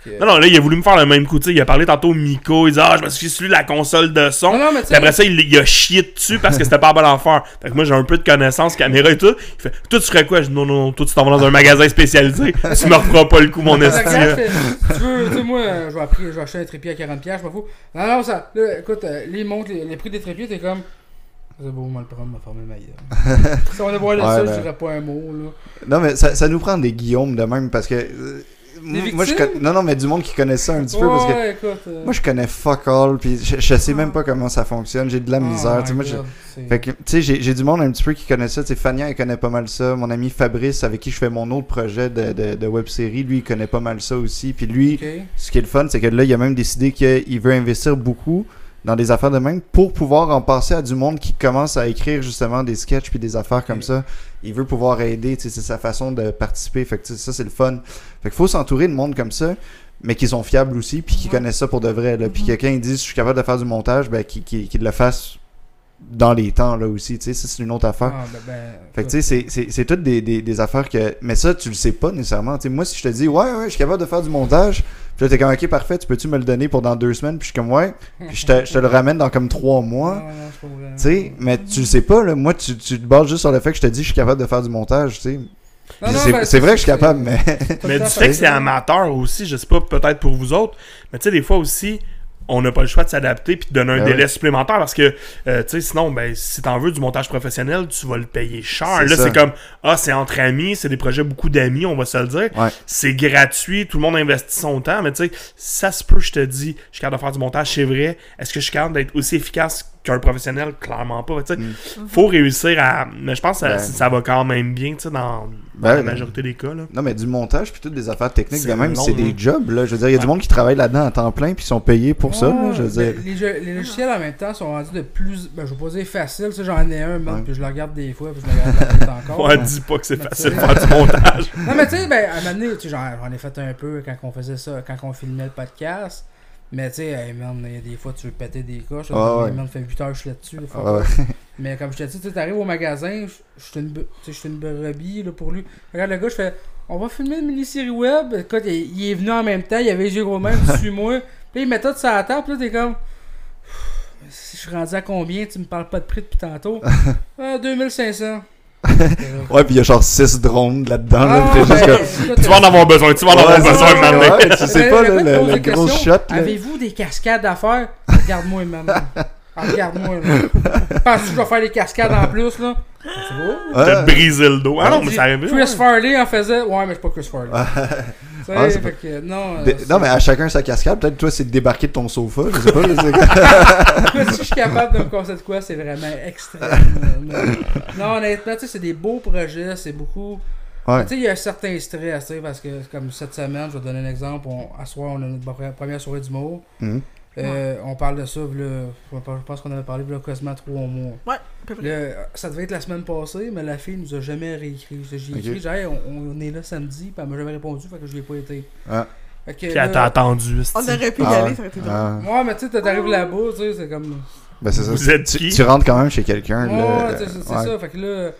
Que- Non, non, là, il a voulu me faire le même coup, tu sais. Il a parlé tantôt au Miko, il dit Ah, je me suis celui de la console de son. Non, non, mais tu Puis après ça, il, il a chié dessus parce que c'était pas bon à faire. Fait que moi, j'ai un peu de connaissances, caméra et tout. Il fait Toi, tu ferais quoi? Je dis Non, non, non, toi, tu t'en vas dans un magasin spécialisé. tu me referas pas le coup, mon Fait que regarde, je esti. fais, tu veux, tu sais, moi, euh, je vais, appeler- je vais acheter un trépied à 40$, je m'en fous. Non, non, ça. Là, écoute, euh, les montres, les, les prix des trépieds, t'es comme. C'est beau, moi, le prendre, m'a formé ma gueule. si on est voir le Ouais, seul, ben. je dirais pas un mot, là. Non, mais ça, ça nous prend des Guillaume de même parce que. Moi, je con- Non, non, mais du monde qui connaît ça un petit peu parce que. Écoute. euh, Moi, je connais fuck all, puis je, je sais même pas comment ça fonctionne. J'ai de la oh misère. moi, je- Fait que, tu sais, j'ai j'ai du monde un petit peu qui connaît ça. Tu sais, Fania, elle connaît pas mal ça. Mon ami Fabrice, avec qui je fais mon autre projet de, de, de web-série, lui, il connaît pas mal ça aussi. Puis lui, ce qui est le fun, c'est que là, il a même décidé qu'il veut investir beaucoup dans des affaires de même pour pouvoir en passer à du monde qui commence à écrire justement des sketchs puis des affaires comme ça. Il veut pouvoir aider, c'est sa façon de participer. Fait que ça, c'est le fun. Fait qu'il faut s'entourer de monde comme ça, mais qui sont fiables aussi puis qui Ouais. connaissent ça pour de vrai. Là. Puis que quand ils disent je suis capable de faire du montage, ben qu'ils le fassent dans les temps là aussi. Tu sais, ça, c'est une autre affaire. Ah, ben, ben, Fait que tu sais, c'est- toutes des, des, des affaires que. Mais ça, tu le sais pas nécessairement. Sais, moi, si je te dis, ouais, ouais, je suis capable de faire du montage, puis là, t'es comme, ok, parfait, tu peux-tu me le donner pour dans deux semaines, puis je suis comme, ouais, puis je te, je te le ramène dans comme trois mois. Tu sais, mais tu le sais pas, là. Moi, tu, tu te bases juste sur le fait que je te dis, je suis capable de faire du montage, tu sais. C'est ben, c'est vrai que je suis capable, mais. Mais du fait que c'est amateur aussi, je sais pas, peut-être pour vous autres, mais tu sais, des fois aussi, on n'a pas le choix de s'adapter puis de donner un Ben délai oui. supplémentaire parce que, euh, tu sais, sinon, ben, si t'en veux du montage professionnel, tu vas le payer cher. Là, c'est comme, ah, c'est entre amis, c'est des projets beaucoup d'amis, on va se le dire. Ouais. C'est gratuit, tout le monde investit son temps, mais tu sais, ça se peut, je te dis, je suis capable de faire du montage, c'est vrai. Est-ce que je suis capable d'être aussi efficace qu'un professionnel? Clairement pas. Tu sais, Mm. faut réussir à. Mais je pense que ça, Ben. ça va quand même bien, tu sais, dans, dans Ben, la ben. majorité des cas. Là. Non, mais du montage, puis toutes des affaires techniques, C'est de même, c'est des hein. jobs, là. Je veux dire, il y a du monde qui travaille là-dedans à temps plein, puis ils sont payés pour ça, là. Je veux dire. les, jeux- les logiciels en même temps sont rendus de plus. Ben, je vais pas dire facile, j'en ai un, puis je le regarde des fois, puis je le regarde temps encore. Ouais, dis pas que c'est facile de faire du montage. Non, mais tu sais, ben, à un moment donné, tu sais, j'en j'en ai fait un peu quand on faisait ça, quand on filmait le podcast. Mais tu sais, hey, man, il y a des fois, tu veux péter des coches. Ouais, là, ouais. man, fait 8 heures, je suis là-dessus. là, Ah ouais. Mais comme je te dis, tu arrives au magasin, je suis une, suis une brebis là, pour lui. Regarde le gars, je fais On va filmer une mini-série web. Écoute, il, il est venu en même temps, il avait les yeux gros même, suis-moi. Puis là, il met tout sur la table, puis là, t'es comme. Si je suis rendu à combien Tu me parles pas de prix depuis tantôt Ah, 2500. Ouais, puis il y a genre 6 drones là-dedans, là. Ah, juste ben, Tu vas en avoir besoin, tu vas en avoir Ouais, besoin ça, de m'amener. ouais, Tu sais pas, le le, des gros shot, là. Avez-vous des cascades à faire? Regarde-moi. Ah, regarde-moi, là. Penses-tu que je vais faire les cascades en plus, là? C'est beau. T'as brisé le dos. Ah non, mais ça arrive. Chris Farley en faisait. Ouais, mais c'est pas Chris Farley. Fait que, non. Dé- euh, Non, mais à chacun sa cascade. Peut-être toi, c'est de débarquer de ton sofa. Je sais pas. je si je suis capable de me de quoi, c'est vraiment extrême. non, honnêtement, tu sais, c'est des beaux projets, c'est beaucoup. Ouais. Tu sais, il y a un certain stress, parce que, comme cette semaine, je vais te donner un exemple. On, à soir, on a notre pre- première soirée d'humour. Mhm. Euh, On parle de ça, là, je pense qu'on avait parlé de quasiment trois mois. Ouais, à peu près. Ça devait être la semaine passée, mais la fille nous a jamais réécrit. J'ai écrit, j'ai dit, Hey, on, on est là samedi, puis elle m'a jamais répondu, fait que je lui ai pas été. Ah. Fait que Puis là- elle t'a attendu. On aurait pu y Ah aller, ça aurait été drôle. Ah. Ouais, mais tu sais, t'arrives là-bas, tu sais, c'est comme. Ben, c'est ça. Vous êtes tu, qui? tu rentres quand même chez quelqu'un. Ouais, là. c'est c'est Ouais. ça. Fait que là,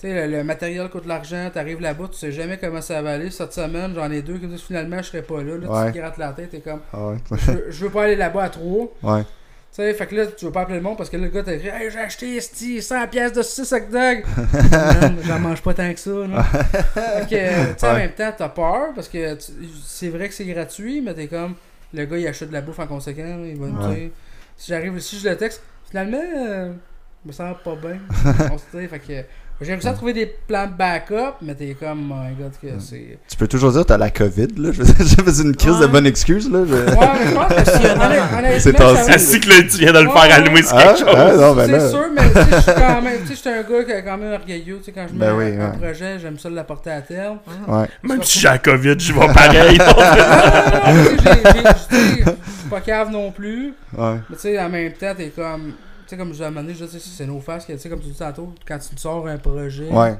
tu sais, le, le matériel coûte de l'argent, t'arrives là-bas, tu sais jamais comment ça va aller. Cette semaine, j'en ai deux qui me disent finalement, je serai pas là. Là, Ouais. tu te grattes la tête, t'es comme, Ah ouais. je veux, je veux pas aller là-bas à trois. Ouais. Tu sais, fait que là, tu veux pas appeler le monde parce que là, le gars t'a écrit, hey, j'ai acheté esti, 100 pièces de 6 hot dog. J'en mange pas tant que ça, là. fait que, tu sais, en même temps, t'as peur parce que c'est vrai que c'est gratuit, mais t'es comme, le gars, il achète de la bouffe en conséquent, il va me Ouais. dire, si j'arrive, si je le texte, finalement, euh, me sens pas bien. On se dit, fait que, j'ai réussi à trouver des plans de backup, mais t'es comme, my god, que c'est. Tu peux toujours dire t'as la COVID, là. Je fait une crise de bonne excuse, là. je- Ouais, mais je pense que si, C'est ça-. Ainsi que là, tu viens de le Ouais, faire allumer sur Ah, quelque chose. ah, non, ben c'est sûr, mais tu sais, je suis quand même, tu sais, je suis un gars qui est quand même orgueilleux, tu sais, quand je mets Ben oui, un, ouais. projet, j'aime ça l'apporter à terme. Ouais. Même si j'ai la COVID, j'y vais pareil. Ah, je suis pas cave non plus, Ouais. mais tu sais, en même temps, t'es comme, tu sais, comme je l'ai amené, je dis, c'est nos faces, que, tu sais, comme tu dis tantôt, quand tu sors un projet, Ouais. tu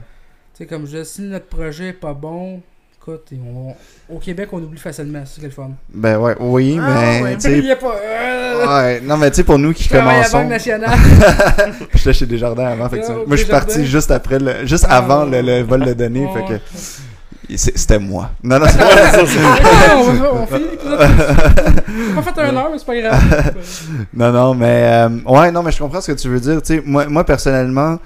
sais, comme je dis, si notre projet est pas bon, écoute, on- au Québec, on oublie facilement, c'est le fun. Ben ouais, oui, Ah, mais ouais. tu sais. Il y a pas, euh, Ouais, non, mais tu sais, pour nous qui je travaille à la Banque commençons. nationale. J'étais chez Desjardins avant, fait que Ah, moi je suis parti juste après le, juste Ah, avant ouais. le, le vol de données, fait que c'était moi. Non non, c'est- Ah, on, va- on finit l'épisode. On a pas fait un heure, mais c'est pas grave. non non, mais euh, ouais, non mais je comprends ce que tu veux dire. Moi, moi personnellement,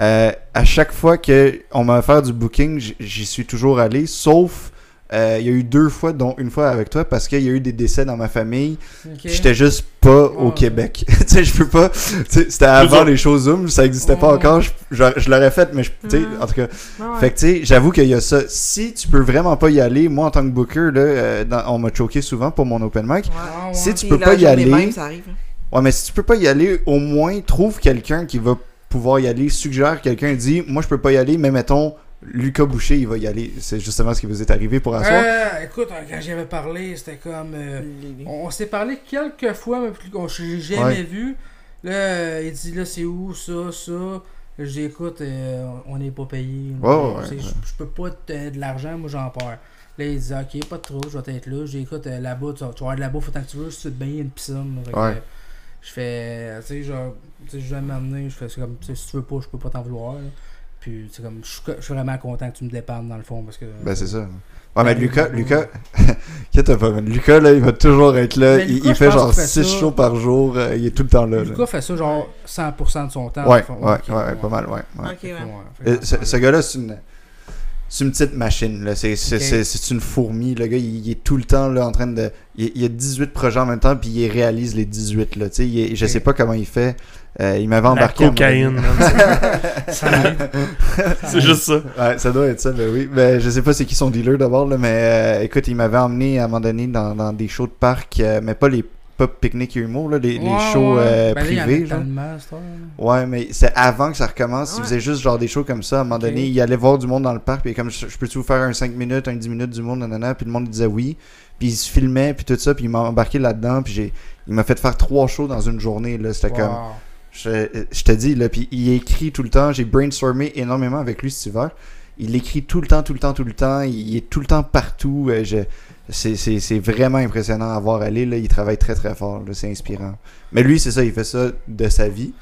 euh, à chaque fois que on m'a offert du booking, j'y suis toujours allé, sauf euh, il y a eu deux fois, dont une fois avec toi, parce qu'il y a eu des décès dans ma famille. Ok. J'étais juste pas au. Québec. tu sais, je peux pas. C'était avant les choses Zoom, ça existait pas encore. Je, je, je l'aurais fait, mais je, tu sais, en tout cas. Ouais. Fait que tu sais, j'avoue qu'il y a ça. Si tu peux vraiment pas y aller, moi en tant que booker, là, euh, dans- on m'a choqué souvent pour mon open mic. Ouais. Si tu peux pas y aller, même, ça arrive. ouais, mais si tu peux pas y aller, au moins trouve quelqu'un qui va pouvoir y aller. Suggère quelqu'un, dit, moi je peux pas y aller, mais mettons Lucas Boucher, il va y aller. C'est justement ce qui vous est arrivé pour un soir. Euh, écoute, quand j'y avais parlé, c'était comme. euh, on on s'est parlé quelques fois, mais plus qu'on s'est jamais Ouais. vu. Là, euh, il dit là, c'est où ça, ça? Je dis écoute, euh, on n'est pas payé. Ouais, ouais. Je je peux pas te donner de l'argent, moi j'en perds. Là, il dit ok, pas de trop, je vais être là. Je dis écoute, euh, là-bas, tu vas tu vas avoir de la bouffe autant que tu veux, si tu te baignes, il y a une piscine. Que, Ouais. Je fais, tu sais, genre, tu sais, je vais m'amener, je fais comme, si tu veux pas, je peux pas t'en vouloir. là. Puis, c'est comme, je suis co- je suis vraiment content que tu me dépannes dans le fond parce que. Ben c'est ça. Ouais, mais Ben, Lucas. Lucas, qu'est-ce que t'as pas, Lucas, là, il va toujours être là. Mais il, fait genre qu'il fait 6 ça. shows par jour. euh, il est tout le temps là. là. Lucas fait ça genre 100% de son temps. Ouais, dans le ouais, fond. ouais, ouais, pas mal, ouais. ouais. Ok, ouais. Fait Euh, ce, ce gars-là, c'est une, c'est une petite machine. Là. C'est, c'est, Ok. c'est, c'est une fourmi. Le gars, il, il est tout le temps là, en train de. Il, il a 18 projets en même temps, puis il réalise les 18. Là, tu sais, il je sais pas comment il fait. Euh, il m'avait La embarqué. donné. cocaïne. C'est juste ça. Ouais, ça doit être ça, ben oui. Ben, je sais pas c'est qui son dealer d'abord, là, mais euh, écoute, il m'avait emmené à un moment donné dans, dans des shows de parc, euh, mais pas les pas pique-nique et humour, là, les, les shows ouais. euh, Ben là, privés. là. Ouais, mais c'est avant que ça recommence. Il faisait juste genre des shows comme ça. À un moment donné, il allait voir du monde dans le parc. Puis comme je, je peux-tu vous faire un 5 minutes, un 10 minutes du monde, nanana. Puis le monde disait oui. Puis il se filmait, puis tout ça. Puis il m'a embarqué là-dedans. Puis j'ai, il m'a fait faire trois shows dans une journée. Là, c'était comme. Je, je te dis, là, puis il écrit tout le temps. J'ai brainstormé énormément avec lui cet hiver. Il écrit tout le temps, tout le temps, tout le temps. Il, est tout le temps partout. Euh, c'est, vraiment impressionnant à voir aller. Là. Il travaille très, très fort. C'est inspirant. Mais lui, c'est ça. Il fait ça de sa vie.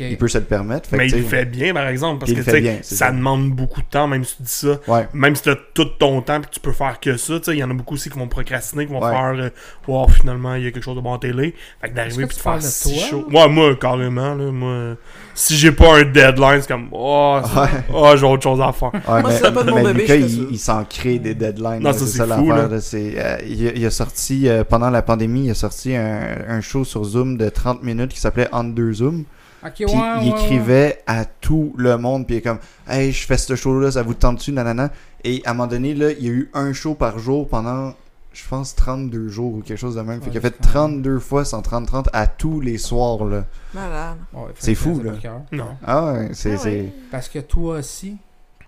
Il peut se le permettre. Fait Mais que, il tu le fait bien, par exemple, parce que tu bien, ça ça. demande beaucoup de temps, même si tu dis ça. Ouais. Même si t'as tout ton temps et que tu peux faire que ça, tu sais, il y en a beaucoup aussi qui vont procrastiner, qui vont Ouais. faire euh, Wow, finalement, il y a quelque chose de bon en télé. Fait que d'arriver et de tu faire si toi, chaud. Ouais, moi, carrément, là, moi. Si j'ai pas un deadline, c'est comme Oh, Ouais. oh, j'ai autre chose à faire. Ouais, Moi, mais, pas de mon bébé, Lucas, il, il s'en crée des deadlines. Non, là, ça, c'est ça fou, l'affaire. là. là, c'est, euh, il, a, il a sorti, euh, pendant la pandémie, il a sorti un, un show sur Zoom de 30 minutes qui s'appelait deux Zoom. Ok, Puis ouais, il ouais, ouais. écrivait à tout le monde. Puis il est comme, hey, je fais ce show-là, ça vous tente dessus, nanana? Et à un moment donné, là, il y a eu un show par jour pendant, je pense, 32 jours ou quelque chose de même. Fait qu'il a fait c'est quand même- 32 fois 130-30 à tous les soirs, là. Malade. C'est fou, là. Non. Ah ouais, c'est. Ah c'est- ouais. Parce que toi aussi,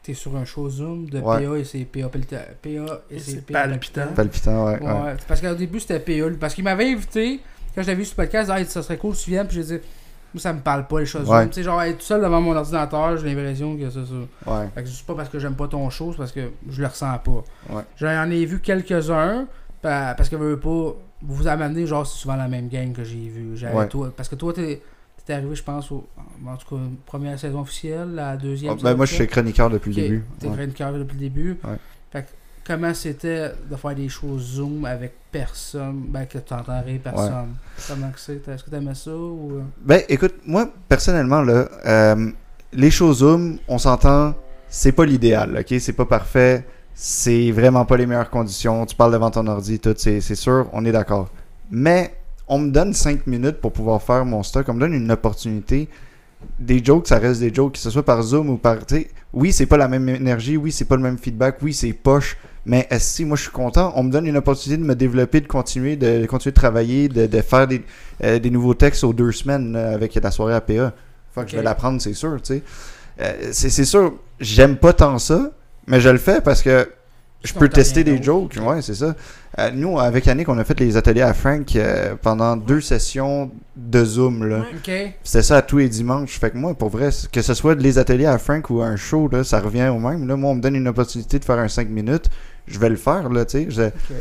t'es sur un show Zoom de Ouais. PA et c'est PA, PA et c'est palpitant. palpitant, ouais. Ouais, ouais. parce qu'au début c'était PA. lui, Parce qu'il m'avait invité, quand je l'avais vu sur le podcast, ah, ça serait cool tu viennes, puis j'ai dit, moi ça me parle pas les choses Ouais. Tu sais, genre être seul devant mon ordinateur, j'ai l'impression que c'est ça. Ouais. Fait que c'est pas parce que j'aime pas ton show, c'est parce que je le ressens pas. Ouais. J'en ai vu quelques-uns, pa- parce que veux, veux pas, vous vous amenez, genre c'est souvent la même gang que j'ai vu. J'avais Ouais. toi, parce que toi t'es t'es arrivé, je pense, au, en tout cas, première saison officielle, la deuxième. Oh, ben, moi, je suis chroniqueur depuis le début. T'es Ouais. chroniqueur depuis le début. Ouais. Fait que comment c'était de faire des shows Zoom avec personne, ben que tu entendrais personne. Comment que c'est? Est-ce que t'aimais ça ou euh? Ben, écoute, moi, personnellement, là, euh, les shows Zoom, on s'entend, c'est pas l'idéal, ok? C'est pas parfait, c'est vraiment pas les meilleures conditions, tu parles devant ton ordi, tout, c'est sûr, on est d'accord. Mais, on me donne 5 minutes pour pouvoir faire mon stock, on me donne une opportunité. Des jokes, ça reste des jokes, que ce soit par Zoom ou par. tu Oui, c'est pas la même énergie, oui, c'est pas le même feedback, oui, c'est poche, mais si moi je suis content, on me donne une opportunité de me développer, de continuer, de, de continuer de travailler, de, de faire des, euh, des nouveaux textes aux deux semaines avec la soirée APA. Fuck, je vais l'apprendre, c'est sûr, tu sais. Euh, c'est sûr, j'aime pas tant ça, mais je le fais parce que je peux tester des jokes. Ouais, c'est ça. Euh, nous, avec Yannick, on a fait les ateliers à Frank euh, pendant deux sessions de Zoom. Là. C'était ça à tous les dimanches. Fait que moi, pour vrai, que ce soit les ateliers à Frank ou un show, là, ça revient au même. Là, moi, on me donne une opportunité de faire un 5 minutes. Je vais le faire, là, tu sais. Je-.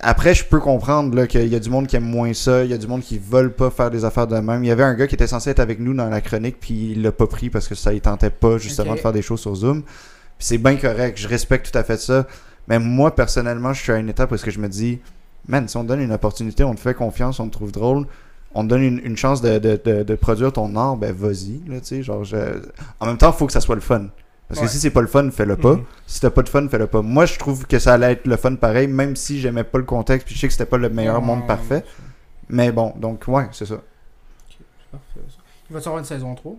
Après, je peux comprendre là, qu'il y a du monde qui aime moins ça, il y a du monde qui veulent pas faire des affaires de même. Il y avait un gars qui était censé être avec nous dans la chronique, puis il l'a pas pris parce que ça il tentait pas justement de faire des choses sur Zoom. Puis c'est bien correct, je respecte tout à fait ça. Mais moi, personnellement, je suis à une étape où est-ce que je me dis, man, si on te donne une opportunité, on te fait confiance, on te trouve drôle, on te donne une, une chance de, de, de, de produire ton art, ben vas-y, là, tu sais, genre, je- en même temps, il faut que ça soit le fun. Parce Ouais. que si c'est pas le fun, fais-le pas. Mhm. Si t'as pas de fun, fais-le pas. Moi, je trouve que ça allait être le fun pareil, même si j'aimais pas le contexte, puis je sais que c'était pas le meilleur Ouais, monde parfait. Mais bon, donc ouais, c'est ça. C'est parfait, ça. Il va y avoir une saison 3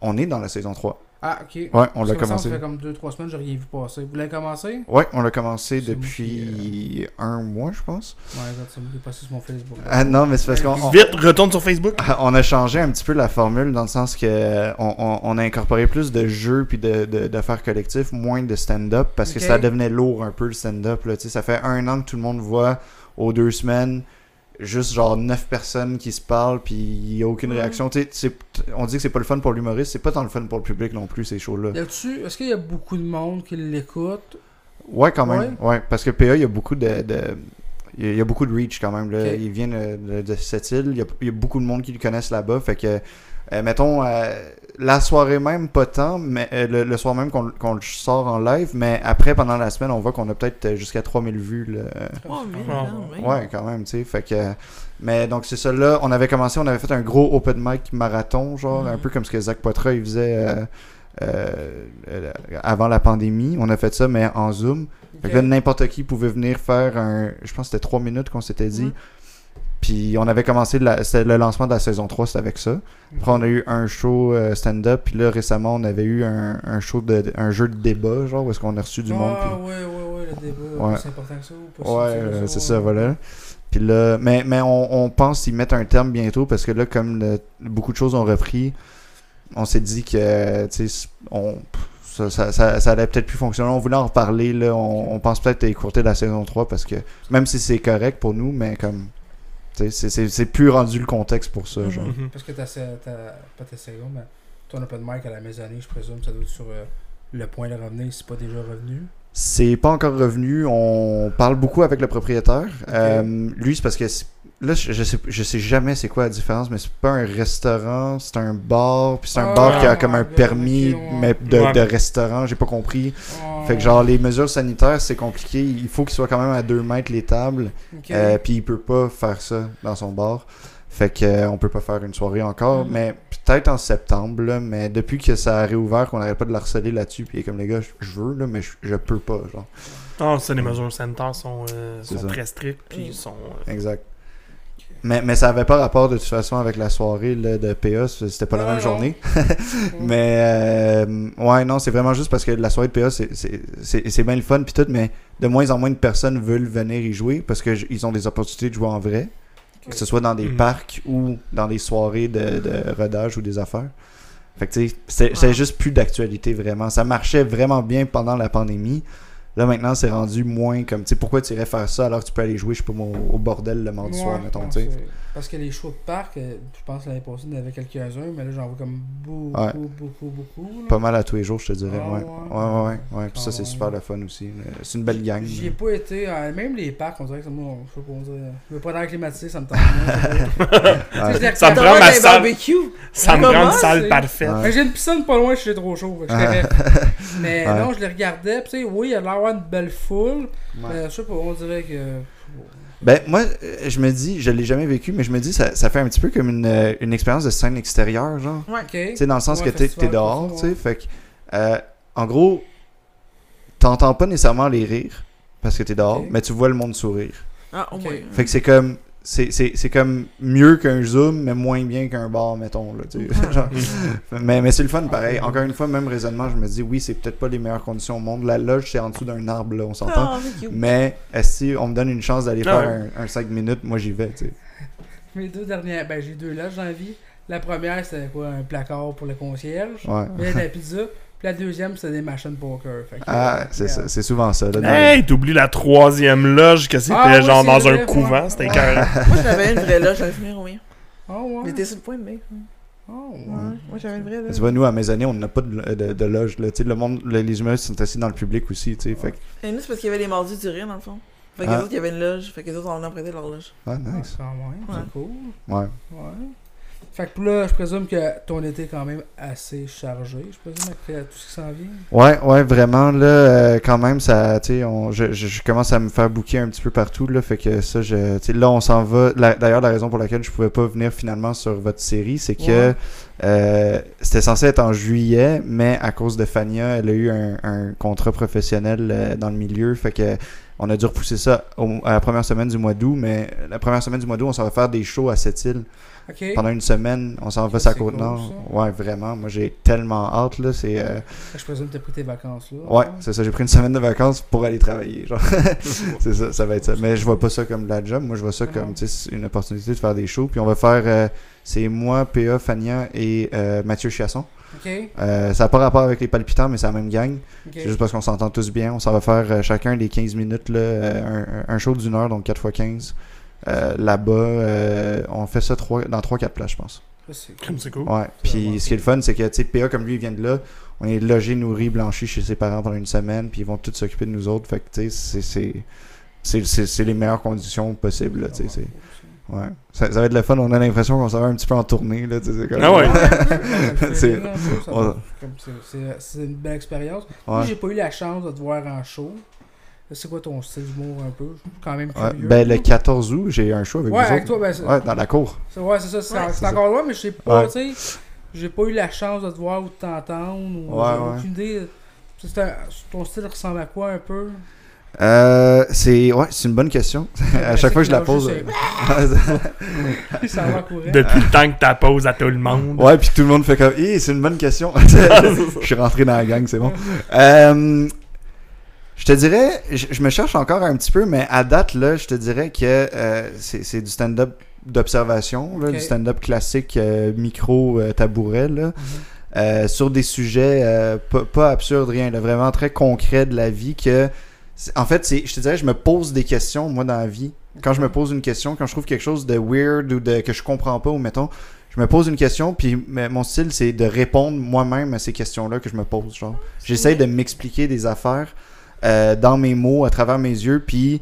On est dans la saison 3. Ah, ok. Ouais, on l'a commencé. Ça fait comme 2-3 semaines, j'ai rien vu passer. Vous l'avez commencé? Ouais, on l'a commencé depuis un mois, je pense. Ouais, ça me passé sur mon Facebook. Ah non, mais c'est parce qu'on on- Vite, retourne sur Facebook. on a changé un petit peu la formule dans le sens que euh, on, on- on a incorporé plus de jeux puis de, de- d'affaires collectives, moins de stand-up parce que ça devenait lourd un peu le stand-up. Là. Tu sais, Ça fait un an que tout le monde voit aux deux semaines juste genre neuf personnes qui se parlent puis il n'y a aucune réaction. On dit que c'est pas le fun pour l'humoriste, c'est pas tant le fun pour le public non plus ces shows-là. Est-ce qu'il y a beaucoup de monde qui l'écoute? Ouais, quand même. Ouais. parce que PA, il y a beaucoup de. de- il y a- beaucoup de reach quand même. Là. Il vient de, de- de cette île. Il y, a, il y a beaucoup de monde qui le connaissent là-bas. Fait que, euh, mettons, euh, la soirée même, pas tant, mais euh, le, le soir même qu'on qu'on le sort en live. Mais après, pendant la semaine, on voit qu'on a peut-être euh, jusqu'à 3000 vues. là. Oh, mais Ah, quand même. Ouais, quand même, tu sais. Fait que. Mais donc, c'est ça là. On avait commencé, on avait fait un gros open mic marathon, genre, Mhm. un peu comme ce que Zach Potra il faisait euh, euh, euh, avant la pandémie. On a fait ça, mais en Zoom. Fait que là, n'importe qui pouvait venir faire un. Je pense que c'était 3 minutes qu'on s'était dit. Ouais. Puis on avait commencé, la- le lancement de la saison 3, c'était avec ça. Après, on a eu un show euh, stand-up. Puis là, récemment, on avait eu un, un show de. un jeu de débat, genre, où est-ce qu'on a reçu du monde. Ah, ouais, ouais, ouais, le débat. Ouais. C'est important que ça ou pas Ouais, euh, c'est ça, voilà. Puis là, mais, mais on, on pense y mettre un terme bientôt parce que là, comme le- beaucoup de choses ont repris, on s'est dit que, tu sais, on, ça, ça, ça, ça allait peut-être plus fonctionner. On voulait en reparler, là. On, on pense peut-être écourter la saison 3 parce que, même si c'est correct pour nous, mais comme, c'est- c'est c'est plus rendu le contexte pour ça, genre. Mhm. Parce que t'as, t'as pas ta saison, mais ton open mic à la maisonnée, je présume, ça doit être sur euh, le point de revenir c'est pas déjà revenu? C'est pas encore revenu. On parle beaucoup avec le propriétaire. Euh, lui, c'est parce que c'est- là, je, je sais, je sais jamais c'est quoi la différence, mais c'est pas un restaurant, c'est un bar, puis c'est un Ah, bar qui a comme un ouais, permis, ok, ouais. mais de, Ouais. de restaurant, j'ai pas compris. Oh, Fait que genre les mesures sanitaires, c'est compliqué. Il faut qu'il soit quand même à 2 mètres les tables. ok. Euh, puis il peut pas faire ça dans son bar. Fait que euh, on peut pas faire une soirée encore, Mhm. mais peut-être en septembre. là, mais depuis que ça a réouvert, qu'on n'arrête pas de l'harceler là-dessus, puis il est comme les gars, je, veux là, mais je, peux pas, genre. Ah, ça, les mesures sanitaires sont, euh, sont très strictes, puis ils sont... euh, Exact. Mais, mais ça avait pas rapport de toute façon avec la soirée là, de PA, c'était pas la même non. journée. mais euh, ouais, non, c'est vraiment juste parce que la soirée de PA, c'est- c'est c'est- c'est bien le fun puis tout, mais de moins en moins de personnes veulent venir y jouer parce qu'ils ont des opportunités de jouer en vrai, que ce soit dans des Mhm. parcs ou dans des soirées de, de rodage ou des affaires. Fait que tu sais, c'est c'est Ouais. juste plus d'actualité vraiment. Ça marchait vraiment bien pendant la pandémie. Là maintenant, c'est rendu moins comme, tu sais, pourquoi tu irais faire ça alors que tu peux aller jouer, je sais pas, au, au bordel le mardi soir, Ouais, mettons, non, tu sais. C'est- Parce que les shows de parc, euh, je pense que l'année passée, il y en avait quelques-uns, mais là, j'en vois comme beaucoup, Ouais. beaucoup, beaucoup. là. Pas mal à tous les jours, je te dirais. Ah, ouais. ouais. Ouais, ouais. Puis ça, Ah, c'est ouais. super le fun aussi. là. C'est une belle gang. J'y ai pas été, euh, même les parcs, on dirait que ça, moi, je sais pas, on dirait. Je veux pas d'air climatisé, ça me tente. Ouais. Ça me prend ma salle. barbecue. Ça me prend une salle c'est- parfaite. J'ai une piscine pas loin, je suis trop chaud. Ah. Mais Ouais. non, je les regardais. Puis, tu sais, oui, il y a l'air une belle foule. Ouais. Mais je sais pas, on dirait que. Ben, moi, euh, je me dis, je l'ai jamais vécu, mais je me dis, ça, ça fait un petit peu comme une, euh, une expérience de scène extérieure, genre. Ouais. Ok. Tu sais, dans le sens Ouais, que t'es t'es dehors, tu sais. Fait que, euh, en gros, t'entends pas nécessairement les rires parce que t'es dehors, mais tu vois le monde sourire. Ah, au Ok. moins. Fait que c'est comme. C'est c'est- c'est comme mieux qu'un Zoom, mais moins bien qu'un bar, mettons. Là. Genre, mais mais c'est le fun, pareil. Encore une fois, même raisonnement, je me dis, oui, c'est peut-être pas les meilleures conditions au monde. La loge, c'est en dessous d'un arbre, là, on s'entend. Ah. Mais si on me donne une chance d'aller Ah faire ouais. un, 5 minutes, moi j'y vais. Mes deux dernières. Ben, j'ai deux loges dans la vie. La première, c'était quoi Un placard pour le concierge. Ouais. Mais la pizza. Puis la deuxième, c'était des machines poker. Fait que, Ah, c'est ça, c'est souvent ça. Là, Hey, t'oublies la troisième loge que c'était Ah oui, genre c'est dans vrai, un couvent, c'était écœurant. Moi, j'avais une vraie loge, finir au mien. Ah ouais. J'étais sur le point de venir. Ah ouais. Ouais. Moi, j'avais une vraie Tu loge. vois, nous, à mes années, on n'a pas de, de, de loge. Là. Tu Le monde, le- les humains sont assis dans le public aussi. Tu sais, fait que- Et nous, c'est parce qu'il y avait les mardis du rire, dans le fond. Fait que Ah. les autres, il y avait une loge. Fait que les autres, on a emprunté leur loge. Ah, Ah, nice. Ouais. c'est cool. Ouais. Ouais. Fait que là, je présume que ton été est quand même assez chargé. Je présume avec euh, tout ce qui s'en vient. Ouais, ouais, vraiment, là, euh, quand même, ça, tu sais, on- je, je, je commence à me faire booker un petit peu partout, là, fait que ça, je, tu sais, là, on s'en va, d'ailleurs, la raison pour laquelle je pouvais pas venir finalement sur votre série, c'est que Ouais. euh, c'était censé être en juillet, mais à cause de Fania, elle a eu un, un contrat professionnel euh, dans le milieu, fait que on a dû repousser ça au- à la première semaine du mois d'août, mais la première semaine du mois d'août, on s'en va faire des shows à cette île. Pendant une semaine, on s'en va c'est Côte-Nord. cool, ouais, vraiment, moi j'ai tellement hâte, là, c'est... euh, Je présume que t'as pris tes vacances là. Ouais, c'est ça. J'ai pris une semaine de vacances pour aller travailler. Genre. c'est ça, ça va être ça. Mais je vois pas ça comme de la job. Moi, je vois ça comme tu une opportunité de faire des shows. Puis on va faire. euh, c'est moi, PA, Fania et euh, Mathieu Chiasson. Euh, ça n'a pas rapport avec les palpitants, mais c'est la même gang. C'est juste parce qu'on s'entend tous bien. On s'en va faire euh, chacun des 15 minutes. Là, un, un show d'une heure, donc 4x15. Euh, Là-bas, euh, on fait ça trois- dans 3-4 places, je pense. C'est cool. Comme c'est cool. Ouais. Puis ce qui est le fun, c'est que, tu sais, PA, comme lui, il vient de là. On est logé, nourri, blanchi chez ses parents pendant une semaine. Puis ils vont tous s'occuper de nous autres. Fait que, tu sais, c'est- c'est. C'est c'est- c'est les meilleures conditions possibles, là, tu sais. c'est- Ouais. Ça, ça va être le fun. On a l'impression qu'on s'en va un petit peu en tournée, là, tu sais. c'est comme- Ah ouais. C'est une belle expérience. Moi, Ouais. j'ai pas eu la chance de te voir en show. C'est quoi ton style d'humour un peu Je suis quand même Ouais. Ben, le 14 août, j'ai un show avec Ouais, vous avec autres. toi, ben, c'est Ouais, dans la cour. c'est- ouais, c'est ça. C'est Ouais, c'est c'est encore loin, mais je sais pas, Ouais. tu sais. J'ai pas eu la chance de te voir ou de t'entendre. ou Ouais, J'ai ouais. aucune idée. C'est un- ton style ressemble à quoi un peu? Euh, c'est ouais, c'est une bonne question. à chaque fois que je la pose. sais. euh, Ça va courir. Depuis le temps que t'as pose à tout le monde. ouais, puis tout le monde fait comme, Hé, c'est une bonne question. je suis rentré dans la gang, c'est bon. Euh, je te dirais, je, je me cherche encore un petit peu, mais à date, là, je te dirais que euh, c'est du stand-up d'observation, du stand-up classique, euh, micro, euh, tabouret, là, Mhm. euh, sur des sujets pas, pas absurdes, rien, là, vraiment très concrets de la vie que. En fait, c'est, je te dirais, je me pose des questions, moi, dans la vie. Quand je me pose une question, quand je trouve quelque chose de weird ou de, que je comprends pas, ou mettons, je me pose une question, puis mon style, c'est de répondre moi-même à ces questions-là que je me pose. Genre, j'essaie de m'expliquer des affaires. Euh, dans mes mots, à travers mes yeux, puis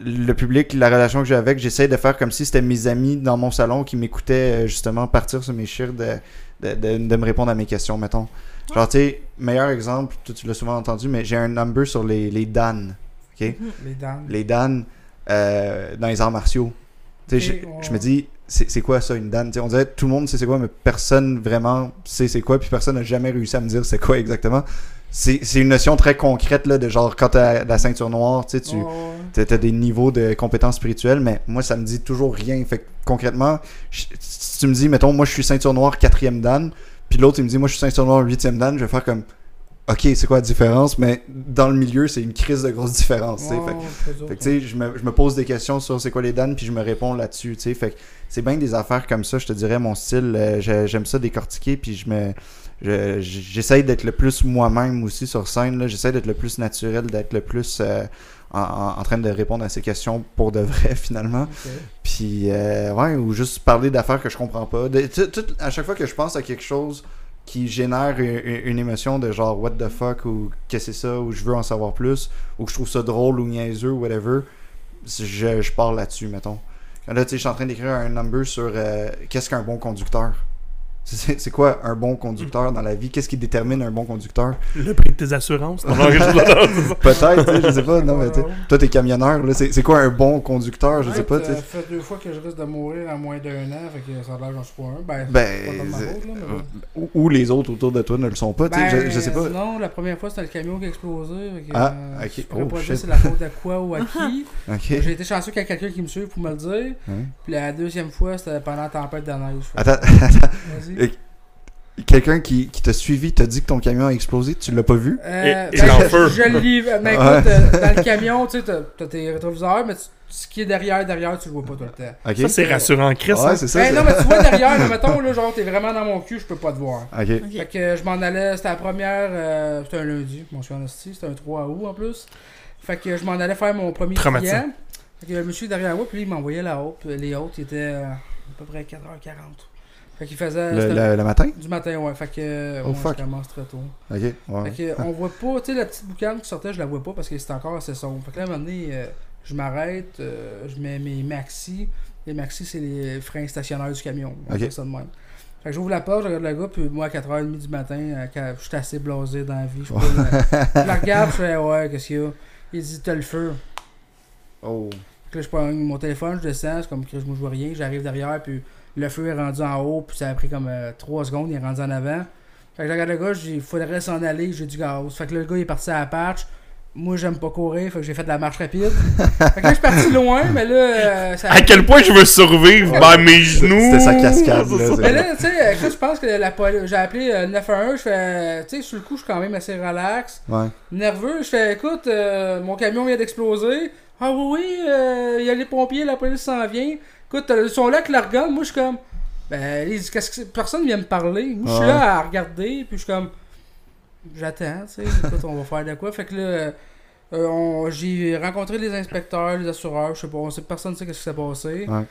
le public, la relation que j'ai avec, j'essaie de faire comme si c'était mes amis dans mon salon qui m'écoutaient euh, justement partir sur mes chires de, de, de, de me répondre à mes questions, mettons. Genre, tu sais, meilleur exemple, toi, tu l'as souvent entendu, mais j'ai un number sur les, les Dan. OK? Les dames. Les Dan euh, dans les arts martiaux. Je, je me dis, c'est quoi ça, une Dan? Tu sais, on dirait tout le monde sait c'est quoi, mais personne vraiment sait c'est quoi, puis personne n'a jamais réussi à me dire c'est quoi exactement. C'est une notion très concrète, là, de genre, quand t'as la ceinture noire, tu sais, tu, Ouais, ouais. T'as t'as des niveaux de compétences spirituelles, mais moi, ça me dit toujours rien. Fait que concrètement, je- si tu me dis, mettons, moi, je suis ceinture noire quatrième dan, puis l'autre, il me dit, moi, je suis ceinture noire huitième dan, je vais faire comme, ok, c'est quoi la différence? Mais dans le milieu, c'est une crise de grosse différence, Fait je me, je me pose des questions sur c'est quoi les Dan, puis je me réponds là-dessus. Fait c'est bien des affaires comme ça, je te dirais, mon style. euh, j'ai- J'aime ça décortiquer, puis je me. je- J'essaye d'être le plus moi-même aussi sur scène. J'essaie d'être le plus naturel, d'être le plus euh, en, en- en train de répondre à ces questions pour de vrai, finalement. Puis, euh, ouais, ou juste parler d'affaires que je comprends pas. De- tout- tout- à chaque fois que je pense à quelque chose qui génère une, émotion de genre what the fuck ou que c'est ça ou je veux en savoir plus ou je trouve ça drôle ou niaiseux ou whatever, je, je là-dessus, mettons. Là, tu sais, je suis en train d'écrire un number sur euh, qu'est-ce qu'un bon conducteur? C'est quoi un bon conducteur dans la vie? Qu'est-ce qui détermine un bon conducteur? Le prix de tes assurances. Peut-être, je sais pas. Non, mais toi, t'es camionneur. là, C'est quoi un bon conducteur? Je sais pas. tu Ça fait deux fois que je risque de mourir en moins d'un an, fait que ça a l'air que j'en suis pas un. Ben, Ben, c'est pas mais bon. ou, ou les autres autour de toi ne le sont pas. Ben, je, je sais pas. Non, la première fois, c'était le camion qui a explosé. fait que, Ah, euh, ok. Je Oh, pas dire c'est la faute à quoi ou à qui. Ok. J'ai été chanceux qu'il y ait quelqu'un qui me suive pour me le dire. Puis la deuxième fois, c'était pendant la tempête de neige. Fait que, Attends, attends. Quelqu'un qui, qui t'a suivi t'a dit que ton camion a explosé, tu l'as pas vu? Euh, Et- et ben, en je- feu. Je le lis. Mais écoute, Ouais. euh, dans le camion, tu sais, t'as tes rétroviseurs, mais tu- ce qui est derrière, derrière, tu le vois pas tout le temps. Ok. Ça, c'est rassurant, Chris. Ouais, hein. c'est ça. Ben non, mais tu vois derrière, mais mettons, là, genre, t'es vraiment dans mon cul, je peux pas te voir. Ok. Fait que euh, je m'en allais, c'était la première, euh, c'était un lundi, mon suis en c'était un 3 août en plus. Fait que je m'en allais faire mon premier Traumatisant. client. Fait que le monsieur derrière moi, puis il m'envoyait la haute. Les hautes, ils étaient euh, à peu près 4h40. Fait qu'il faisait Le, c'était le- le matin? du matin, ouais. Fait que euh, Oh, fuck. je commence très tôt. Ok. Ouais. Fait que on voit pas, tu sais, la petite boucane qui sortait, je la vois pas parce que c'était encore assez sombre. Fait que là, à un moment donné, euh, je m'arrête, euh, je mets mes maxi. Les maxi, c'est les freins stationnaires du camion. On Ok. fait ça de même. Fait que j'ouvre la porte, je regarde le gars, puis moi, à 4h30 du matin, euh, quand je suis assez blasé dans la vie, euh, je la regarde, je fais, ouais, qu'est-ce qu'il y a? Il dit, t'as le feu. Oh. Fait que là, je prends mon téléphone, je descends, c'est comme que je ne vois rien, j'arrive derrière, puis le feu est rendu en haut, puis ça a pris comme 3 secondes, il est rendu en avant. Fait que je regarde le gars, je dis, il faudrait s'en aller, j'ai du gaz. Fait que là, le gars, il est parti à la patch. Moi, j'aime pas courir, fait que j'ai fait de la marche rapide. fait que là, je suis parti loin, mais là, euh, ça À quel point je veux survivre? Ben mes genoux. C'était sa cascade, là. mais là, tu sais, écoute, je pense que la poli- j'ai appelé euh, 911, je fais, tu sais, sur le coup, je suis quand même assez relax, Ouais. nerveux. Je fais, écoute, euh, mon camion vient d'exploser. Ah oui, oui, euh, il y a les pompiers, la police s'en vient. Écoute, euh, ils sont là avec leur gun. Moi, je suis comme, ben, ils disent, qu'est-ce que c'est? personne vient me parler. Moi, je suis Ouais. là à regarder, puis je suis comme, j'attends, tu sais, écoute, on va faire de quoi? Fait que là, euh, on- j'ai rencontré les inspecteurs, les assureurs, je sais pas, on sait, personne ne sait ce qui s'est passé. Ouais.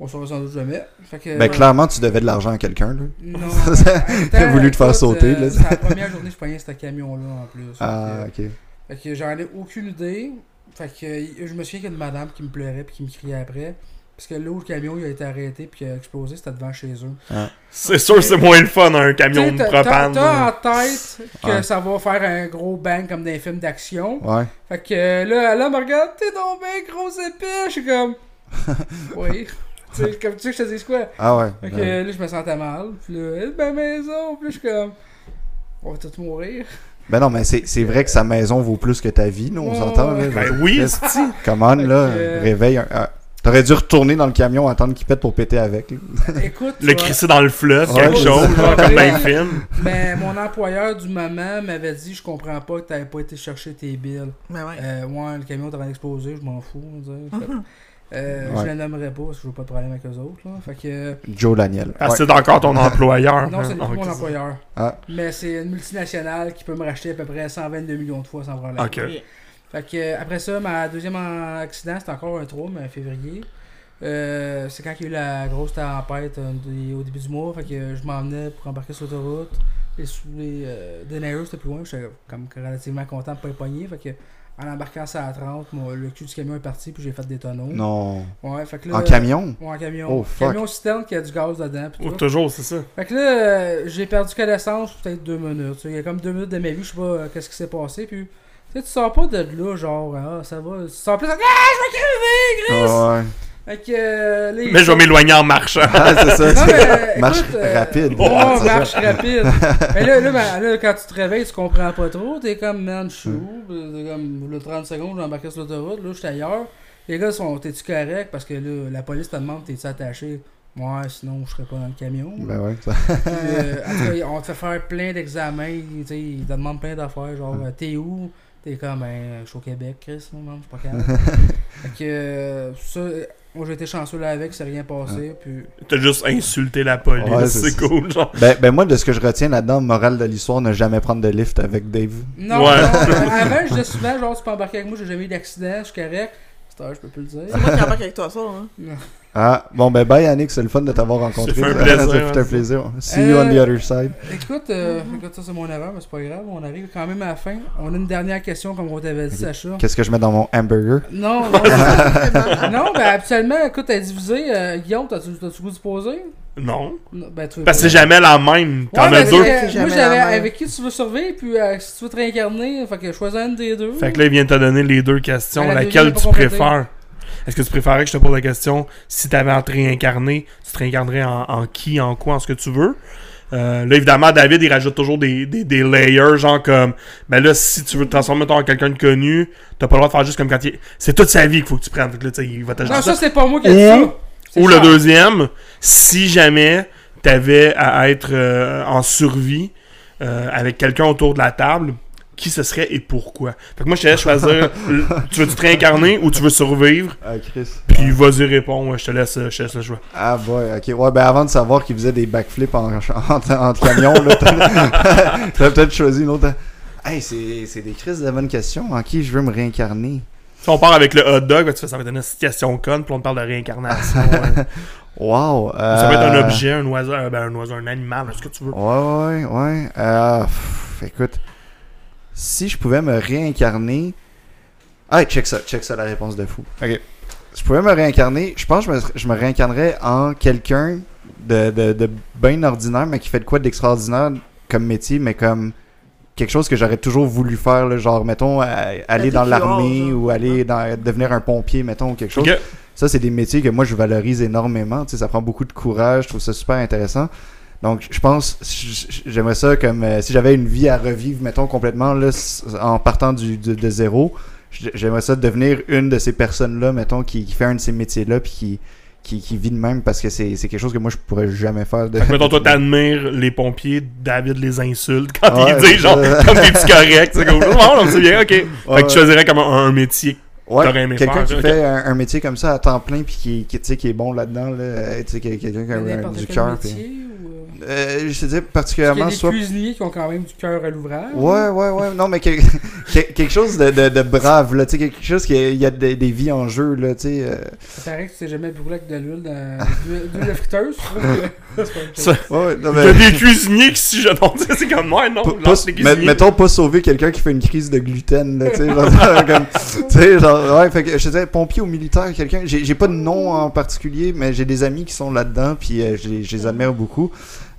On saura sans doute jamais. Fait que, Ben, clairement, tu devais de l'argent à quelqu'un, là. non. Il a voulu te faire sauter, là. C'est la première journée que je pognais ce camion-là en plus. Ah, Fait que- ok. fait que j'en ai aucune idée. Fait que je me souviens qu'il y a une madame qui me pleurait puis qui me criait après. Parce que là où le camion il a été arrêté puis qui a explosé, c'était devant chez eux. C'est sûr, c'est moins le fun un camion de propane. T'as en tête que Ouais. ça va faire un gros bang comme dans les films d'action. Ouais. Fait que là, elle me regarde, t'es donc bien gros épais. Je suis comme. oui. Tu sais, comme tu sais, que je te dis quoi? Ah ouais. Fait que Ouais. euh, là, je me sentais mal. Puis là, Eh, ma maison. Puis là, je suis comme. On va tous mourir. Ben non, mais c'est c'est vrai que sa maison vaut plus que ta vie, nous, on s'entend, ouais. Ben oui. Comment, là, euh, réveille un... un- T'aurais dû retourner dans le camion, attendre qu'il pète pour péter avec. là. Écoute. Le crisser dans le fleuve, Ouais, quelque chose, genre, comme dans les films. Mais mon employeur du moment m'avait dit Je comprends pas que t'avais pas été chercher tes billes. Mais ouais. Euh, ouais, le camion t'avait explosé, je m'en fous. on euh, Ouais. Je les nommerai pas parce que je veux pas de problème avec eux autres. Là. Fait que. Joe Daniel. Ah, Ouais. c'est encore ton employeur. Non, c'est hein? plus mon employeur. Ah. Mais c'est une multinationale qui peut me racheter à peu près 122 millions de fois sans problème. Ok. Fait que euh, après ça, ma deuxième en- accident, c'était encore un 3, mais en février. Euh, c'est quand il y a eu la grosse tempête euh, au début du mois. Fait que euh, je m'en venais pour embarquer sur l'autoroute. Les, sous- les euh, c'était plus loin. J'étais comme relativement content de pas les pogner. Fait que, en embarquant ça à 30, mon- le cul du camion est parti, puis j'ai fait des tonneaux. Non. Ouais, fait que là, En camion? Ouais, en camion. Oh, fuck. Camion citerne qui a du gaz dedans. Tout. toujours, c'est ça. Fait que là, euh, j'ai perdu connaissance peut-être deux minutes. Il y a comme deux minutes de ma vie, je sais pas euh, qu'est-ce qui s'est passé. Puis, tu sais, tu sors pas de là, genre, ah, ça va. Tu sors plus, ah, je vais crever, Chris! Ah ouais. Fait que, euh, Mais je vais m'éloigner en marchant. Ah, c'est ça. Non, c'est- mais, écoute, Marche euh, rapide. Ouais, c'est marche ça. rapide. mais là, là, ben, là, quand tu te réveilles, tu comprends pas trop. T'es comme, man, je suis Hmm. où? Puis T'es comme, le 30 secondes, j'ai embarqué sur l'autoroute. Là, j'étais ailleurs. Les gars sont, t'es-tu correct? Parce que là, la police te demande, t'es-tu attaché? Ouais, sinon, je serais pas dans le camion. Ben ouais, ça. Puis, euh, en tout cas, on te fait faire plein d'examens. Ils te demandent plein d'affaires. Genre, euh, t'es où? T'es comme, ben, je suis au Québec, Chris. Non, non, je suis pas capable. fait que, euh, ça, moi, j'ai été chanceux là avec, c'est rien passé. Puis, T'as juste insulté la police, Ouais, c'est c'est- cool, genre. Ben, ben moi, de ce que je retiens là-dedans, morale de l'histoire, ne jamais prendre de lift avec Dave. Non, Ouais. non, euh, avant, je disais souvent, genre, tu peux embarquer avec moi, j'ai jamais eu d'accident, je suis correct. C'est je peux plus le dire. C'est moi qui embarque avec toi, ça. Hein. Non. Ah, bon, ben bye Yannick, c'est le fun de t'avoir rencontré. Ça fait un plaisir, ça fait un plaisir. See you on the Euh, other side. Écoute, euh, écoute, ça c'est mon erreur, mais c'est pas grave, on arrive quand même à la fin. On a une dernière question, comme on t'avait dit, Sacha. Qu'est-ce que je mets dans mon hamburger? Non, non, non, ben habituellement, écoute, t'as divisé. Euh, Guillaume, t'as-tu goût de poser? Non. Non, ben, tu Parce que c'est jamais la même. T'en Ouais, as deux. que Moi, j'avais avec qui tu veux survivre, puis euh, si tu veux te réincarner, fait que choisis une des deux. Fait que là, il vient de te donner les deux questions. La Laquelle tu préfères? Est-ce que tu préférais que je te pose la question si t'avais à te réincarner, tu te réincarnerais en, en qui, en quoi, en ce que tu veux? Euh, Là, évidemment, David, il rajoute toujours des, des, des layers, genre comme ben là, si tu veux te transformer en quelqu'un de connu, t'as pas le droit de faire juste comme quand il. C'est toute sa vie qu'il faut que tu prennes. Fait que là, tu il va t'ajouter non, ça. c'est pas moi qui ai dit Ou- ça. Ou le deuxième, si jamais t'avais à être euh, en survie euh, avec quelqu'un autour de la table, qui ce serait et pourquoi? Fait que moi, je te laisse choisir, tu veux te réincarner ou tu veux survivre? Ah, Chris. Puis vas-y, réponds, je te laisse, je te laisse le choix. Ah, boy, ok. Ouais, ben avant de savoir qu'il faisait des backflips en, en, en camion, là, t'as t'as peut-être choisi une autre. Hey, c'est des crises de bonnes questions. En qui je veux me réincarner? Si on part avec le hot dog, ben, tu fais, ça va être une situation conne, puis on te parle de réincarnation. Wow. Ça peut être un euh, objet, un oiseau, euh, ben, un oiseau, un animal, ce que tu veux. Ouais, ouais, ouais. Euh, pff, écoute, si je pouvais me réincarner. Ah, check ça, check ça la réponse de fou. Ok. Si je pouvais me réincarner, je pense que je me, je me réincarnerais en quelqu'un de, de, de bien ordinaire, mais qui fait de quoi d'extraordinaire comme métier, mais comme quelque chose que j'aurais toujours voulu faire, là, genre, mettons, euh, aller dans l'armée ou aller dans, devenir un pompier, mettons, ou quelque chose. Ok. Ça, c'est des métiers que moi, je valorise énormément. Tu sais, ça prend beaucoup de courage. Je trouve ça super intéressant. Donc, je pense, j'aimerais ça comme euh, si j'avais une vie à revivre, mettons, complètement, là, en partant du, de, de zéro. J'aimerais ça devenir une de ces personnes-là, mettons, qui, qui fait un de ces métiers-là, puis qui, qui, qui vit de même, parce que c'est quelque chose que moi, je pourrais jamais faire. De... Fait que, mettons, toi, t'admires les pompiers, David les insulte quand Ouais, il dit, genre, comme des petits corrects. C'est comme, oh, c'est bien, ok. fait que tu choisirais comme un, un métier. Ouais, quelqu'un qui fait un, un métier comme ça à temps plein, puis qui, qui, tu sais, qui est bon là-dedans, là, tu sais, quel- quelqu'un qui a un- du cœur. puis- métier, ou, euh, Euh, je te dis Parce qu'il y a particulièrement des soit cuisiniers qui ont quand même du cœur à l'ouvrage. Ouais, ouais, ouais. Non, mais quel- quel- quelque chose de, de, de brave, là. Tu sais, quelque chose qui il y a des, des vies en jeu, là. Tu sais. euh. Ça paraît que tu t'es jamais brûlé avec de l'huile dans d'huile de friteuse. Ça- Ouais, Il y a des cuisiniers qui, si je t'en dis, c'est comme, ouais, non, pas- lance pas- les met- cuisiniers. mettons pas sauver quelqu'un qui fait une crise de gluten, là. Tu sais, genre, comme. Tu ouais, fait que je disais, pompier ou militaire, quelqu'un. J'ai pas de nom en particulier, mais j'ai des amis qui sont là-dedans, puis euh, je les- admire beaucoup.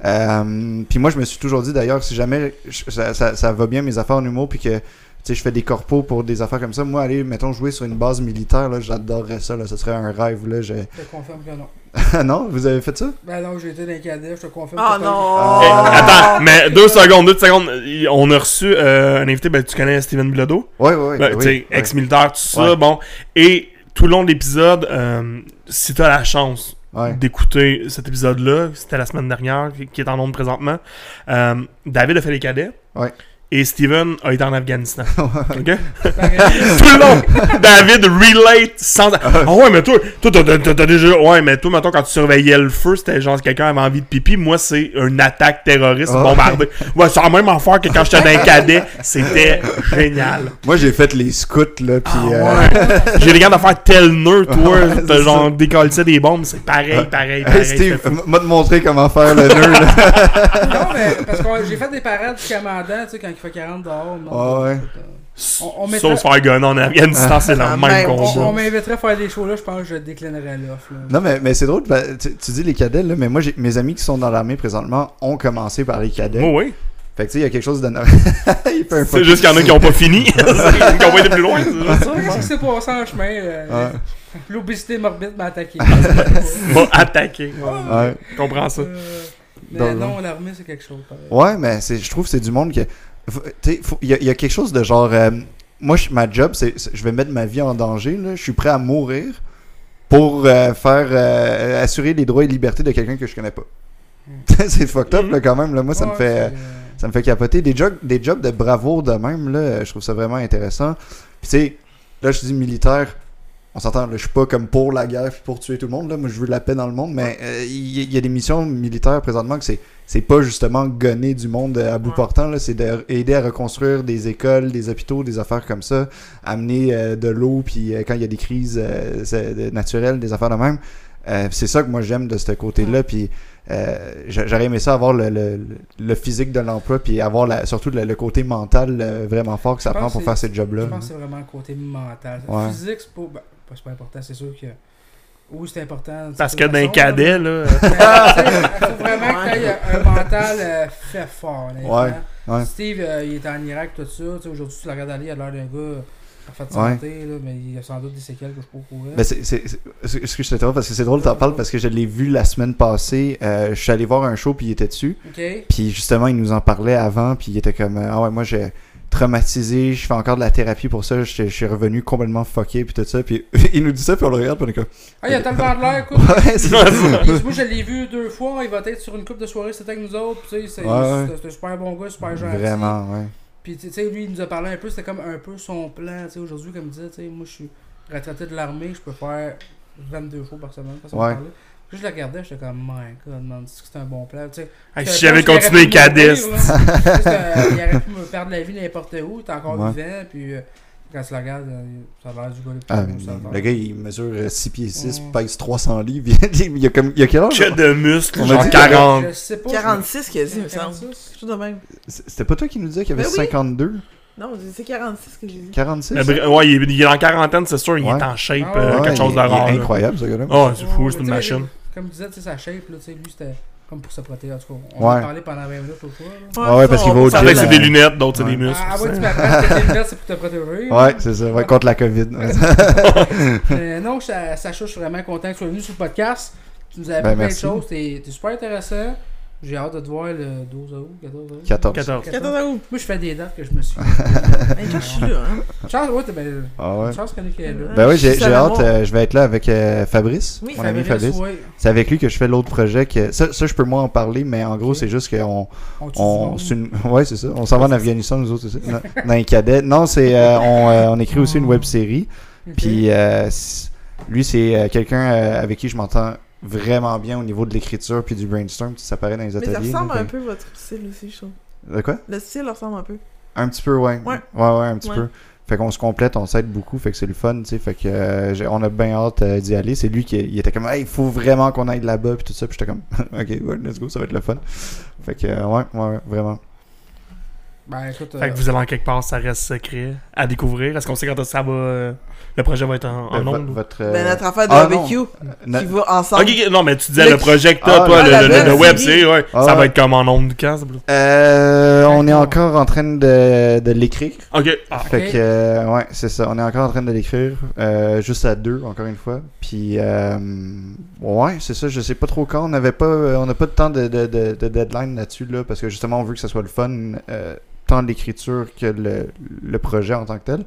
Euh, puis moi, je me suis toujours dit d'ailleurs, si jamais ça, ça, ça va bien mes affaires en humour, puis que sais, je fais des corpos pour des affaires comme ça, moi, aller, mettons, jouer sur une base militaire, là, j'adorerais ça, là, ce serait un rêve, là. Je... Je te confirme que non. Ah non, vous avez fait ça? Ben non, j'ai été dans les cadets, je te confirme. Ah que non! Ah. Eh, attends, mais deux secondes, deux secondes. On a reçu euh, un invité, ben, tu connais Steven Bilodeau? Ouais, ouais, Ben, oui, tu sais, ouais. ex-militaire, tout ça, Ouais. bon. Et tout le long de l'épisode, euh, si t'as la chance Ouais. d'écouter cet épisode-là, c'était la semaine dernière, qui qui est en nombre présentement, euh, David a fait les cadets. Ouais. Et Steven a été en Afghanistan. OK? Tout le long, David relate sans. Ah ouais, mais toi, toi, t'as, déjà. Ouais, mais toi, mettons, quand tu surveillais le feu, c'était genre quelqu'un avait envie de pipi. Moi, c'est une attaque terroriste Ah. bombardée. Ouais, c'est la même affaire que quand j'étais dans un cadet. C'était génial. Moi, j'ai fait les scouts, là, puis... Ah euh, ouais. J'ai les gars de faire tel nœud, toi. Ouais, t'as genre décollé des bombes. C'est pareil, pareil, Hey, pareil. Steve, m'a te montrer comment faire le nœud, là. Non, mais parce que j'ai fait des parades du commandant, tu sais, quand il fait 40 dehors. non, Ah ouais. On- on mettrait- se faire gunner en Afghanistan, c'est le Ah, même même On, combat. on m'inviterait à faire des shows là, je pense que je déclinerais l'offre. là. Non, mais, mais c'est drôle, bah, tu, tu dis les cadets, là, mais moi, j'ai- mes amis qui sont dans l'armée présentement ont commencé par les cadets. Oh, oui. Fait que tu sais, il y a quelque chose de... C'est juste qu'il y en a qui ont pas fini. qui ont pas été plus loin. Qu'est-ce qui s'est passé en chemin? euh, Ouais. L'obésité morbide m'a attaqué. Va attaquer. Ouais. Je comprends ça. Euh, mais non, l'armée c'est quelque chose. pareil. Ouais, mais c'est, je trouve que c'est du monde que. Il y, a- il y a quelque chose de genre. euh, moi, ma job, c'est, je vais mettre ma vie en danger. Là, je suis prêt à mourir pour euh, faire euh, assurer les droits et libertés de quelqu'un que je connais pas. c'est fucked up là, quand même. Là. Moi, ça me fait. ça me fait capoter. Des jobs, des jobs de bravoure de même, là, je trouve ça vraiment intéressant. Puis tu sais, là, je dis militaire, on s'entend, là, je suis pas comme pour la guerre pour tuer tout le monde, là. Moi, je veux la paix dans le monde, mais euh, y, il y a des missions militaires présentement que c'est, c'est pas justement gonner du monde à bout Ouais. portant, là. C'est d'aider à reconstruire des écoles, des hôpitaux, des affaires comme ça, amener euh, de l'eau, puis euh, quand il y a des crises euh, naturelles, des affaires de même. Euh, c'est ça que moi j'aime de ce côté-là, puis euh, j'a- j'aurais aimé ça avoir le, le, le physique de l'emploi, puis avoir la, surtout le, le côté mental euh, vraiment fort que ça prend pour faire ces jobs-là. Je pense que c'est vraiment le côté mental. Ouais. Physique, c'est pas, ben, pas super important, c'est sûr que. Oui, c'est important. Parce que d'un cadet, là. Il faut vraiment que tu aies un mental euh, fait fort. Ouais, ouais. Steve, euh, il est en Irak, tout ça. Tu sais, Aujourd'hui, tu le regardes aller, il a l'air d'un gars Ouais. santé, là, mais il y a sans doute des séquelles que je peux courant. Ben c'est, c'est, c'est- ce que je te parce que c'est drôle t'en parles parce que je l'ai vu la semaine passée. Euh, je suis allé voir un show puis il était dessus. Ok. Puis justement, il nous en parlait avant puis il était comme euh, ah ouais moi j'ai traumatisé, je fais encore de la thérapie pour ça, je, je suis revenu complètement fucké puis tout ça. Puis il nous dit ça puis on le regarde puis on est comme Ah, il a tellement de l'air, écoute. ouais c'est ça. Il- Moi, je l'ai vu deux fois. Il va être sur une coupe de soirée, c'était avec nous autres. puis Tu sais, c'est Ouais, ouais. un super bon gars, super gentil. Vraiment ouais. Puis, tu sais, lui, il nous a parlé un peu. C'était comme un peu son plan. Tu sais, aujourd'hui, comme il disait, tu sais, moi, je suis retraité de l'armée. Je peux faire 22 fois par semaine. façon de Ouais. Puis je le regardais, j'étais comme, my god, man, c'est que c'est un bon plan? Tu sais, Hey, si j'avais continué c'est un- Il aurait pu me perdre la vie n'importe où. T'es encore Ouais. vivant. Puis, euh, quand tu le regardes, euh, ça a l'air du gars le plus Ah, ça le gars il mesure euh, 6 pieds 6, Mm. pèse 300 livres. il y a comme il y a quel âge Que de muscles, genre dit- 40. Je sais pas. 46 qu'il a dit, il me semble. 46? Quelque chose de même. C'était pas toi qui nous disais qu'il y avait Ben oui. 52 Non, c'est 46 que j'ai dit. 46 Mais br- Ouais, il est, il est en quarantaine, c'est sûr. Il Ouais. est en shape, Ah, euh, ouais, quelque chose de il- il est incroyable ce gars-là. Oh, c'est fou, c'est une machine. Comme tu disais, tu sais, sa shape, là, tu sais, lui, c'était comme pour se protéger. En tout cas, on en Ouais. a parlé pendant 20 minutes l'autre fois. là. Ouais, ouais, parce qu'il va au gym, c'est euh, des lunettes, d'autres, c'est des muscles. Ah, ouais, c'est- tu m'apprends que tes lunettes, c'est pour te protéger. Ouais, c'est ça, ouais, contre la COVID. Mais non, Sa- Sacha, je suis vraiment content que tu sois venu sur le podcast. Tu nous as appris Ben, plein de choses. T'es super intéressant. J'ai hâte de te voir le 12 août, 14 août. 14. 14. 14 août. Moi, je fais des dates que je me suis. Hey, quand je suis là, hein. Chance, ouais, t'es ben, Ah ouais. chance qu'on est qu'elle est là. Ben oui, j'ai hâte. euh, je vais être là avec euh, Fabrice, Oui, mon ami Fabrice, Fabrice. ouais. C'est avec lui que je fais l'autre projet. Que... Ça, ça, je peux moins en parler, mais en gros, c'est juste qu'on. On On, une... Ouais, c'est ça. On s'en va en Afghanistan, nous autres aussi. Dans, dans les cadets. Non, c'est. euh, on, euh, on écrit aussi une web série. Ok. Puis euh, lui, c'est euh, quelqu'un euh, avec qui je m'entends vraiment bien au niveau de l'écriture puis du brainstorm. Ça paraît dans les Mais ça ateliers. ressemble là, un peu votre style aussi, je trouve. De quoi? Le style ressemble un peu. Un petit peu, ouais. Ouais. Ouais, ouais, un petit Ouais. peu. Fait qu'on se complète, on s'aide beaucoup, fait que c'est le fun, tu sais. Fait que euh, on a bien hâte euh, d'y aller. C'est lui qui il était comme, hey, il faut vraiment qu'on aille là-bas, puis tout ça. Puis j'étais comme, ok, ouais, let's go, ça va être le fun. Fait que, euh, ouais, ouais, vraiment. Ben écoute, Fait euh, que vous allez en quelque part, ça reste secret à découvrir. Est-ce qu'on sait quand ça va. euh, Le projet va être en, en Ben, ondes? votre, euh, Ben, notre affaire de ah, barbecue qui va ensemble. Non, mais tu disais Le- le projet que Ah, t'as, toi, ah, le, le- web le web série. série, ouais. Ah, ça va ouais. être comme en ondes quand? Euh, on est encore en train de, de l'écrire. Ok. Ah, Fait que, euh, ouais, c'est ça. On est encore en train de l'écrire. euh, juste à deux, encore une fois. Puis, euh, ouais, c'est ça. Je sais pas trop quand. On n'avait pas, euh, on n'a pas de temps de, de, de, de deadline là-dessus, là, parce que justement, on veut que ça soit le fun, euh, tant l'écriture que le, le projet en tant que tel.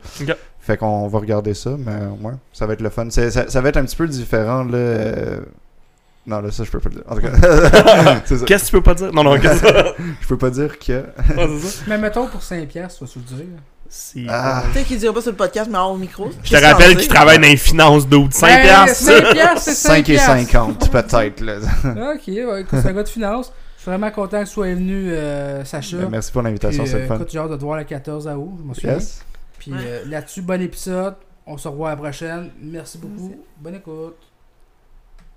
Fait qu'on va regarder ça, mais ouais, ça va être le fun. Ça, ça va être un petit peu différent, là. euh, Non, là, ça, je peux pas le dire. En tout cas. Qu'est-ce que tu peux pas dire? Non, non, qu'est-ce que Je peux pas dire que. ça? Mais mettons pour 5$, tu vas se le dire? Si- Ah. Tu sais qu'il dira pas sur le podcast, mais hors micro. Je te rappelle qu'il travaille dans les finances. 5 Ben, piastres. 5 piastres, c'est 5 5 et piastres. 50, peut-être. Là. Ok, ouais, écoute, c'est un gars de finance. Je suis vraiment content que tu sois venu, euh, Sacha. Ben, Merci pour l'invitation, c'est euh, le fun. écoute, j'ai hâte de te voir le 14 août, je m'en souviens. Yes. Puis Ouais. euh, là-dessus, bon épisode. On se revoit à la prochaine. Merci beaucoup. Bonne écoute.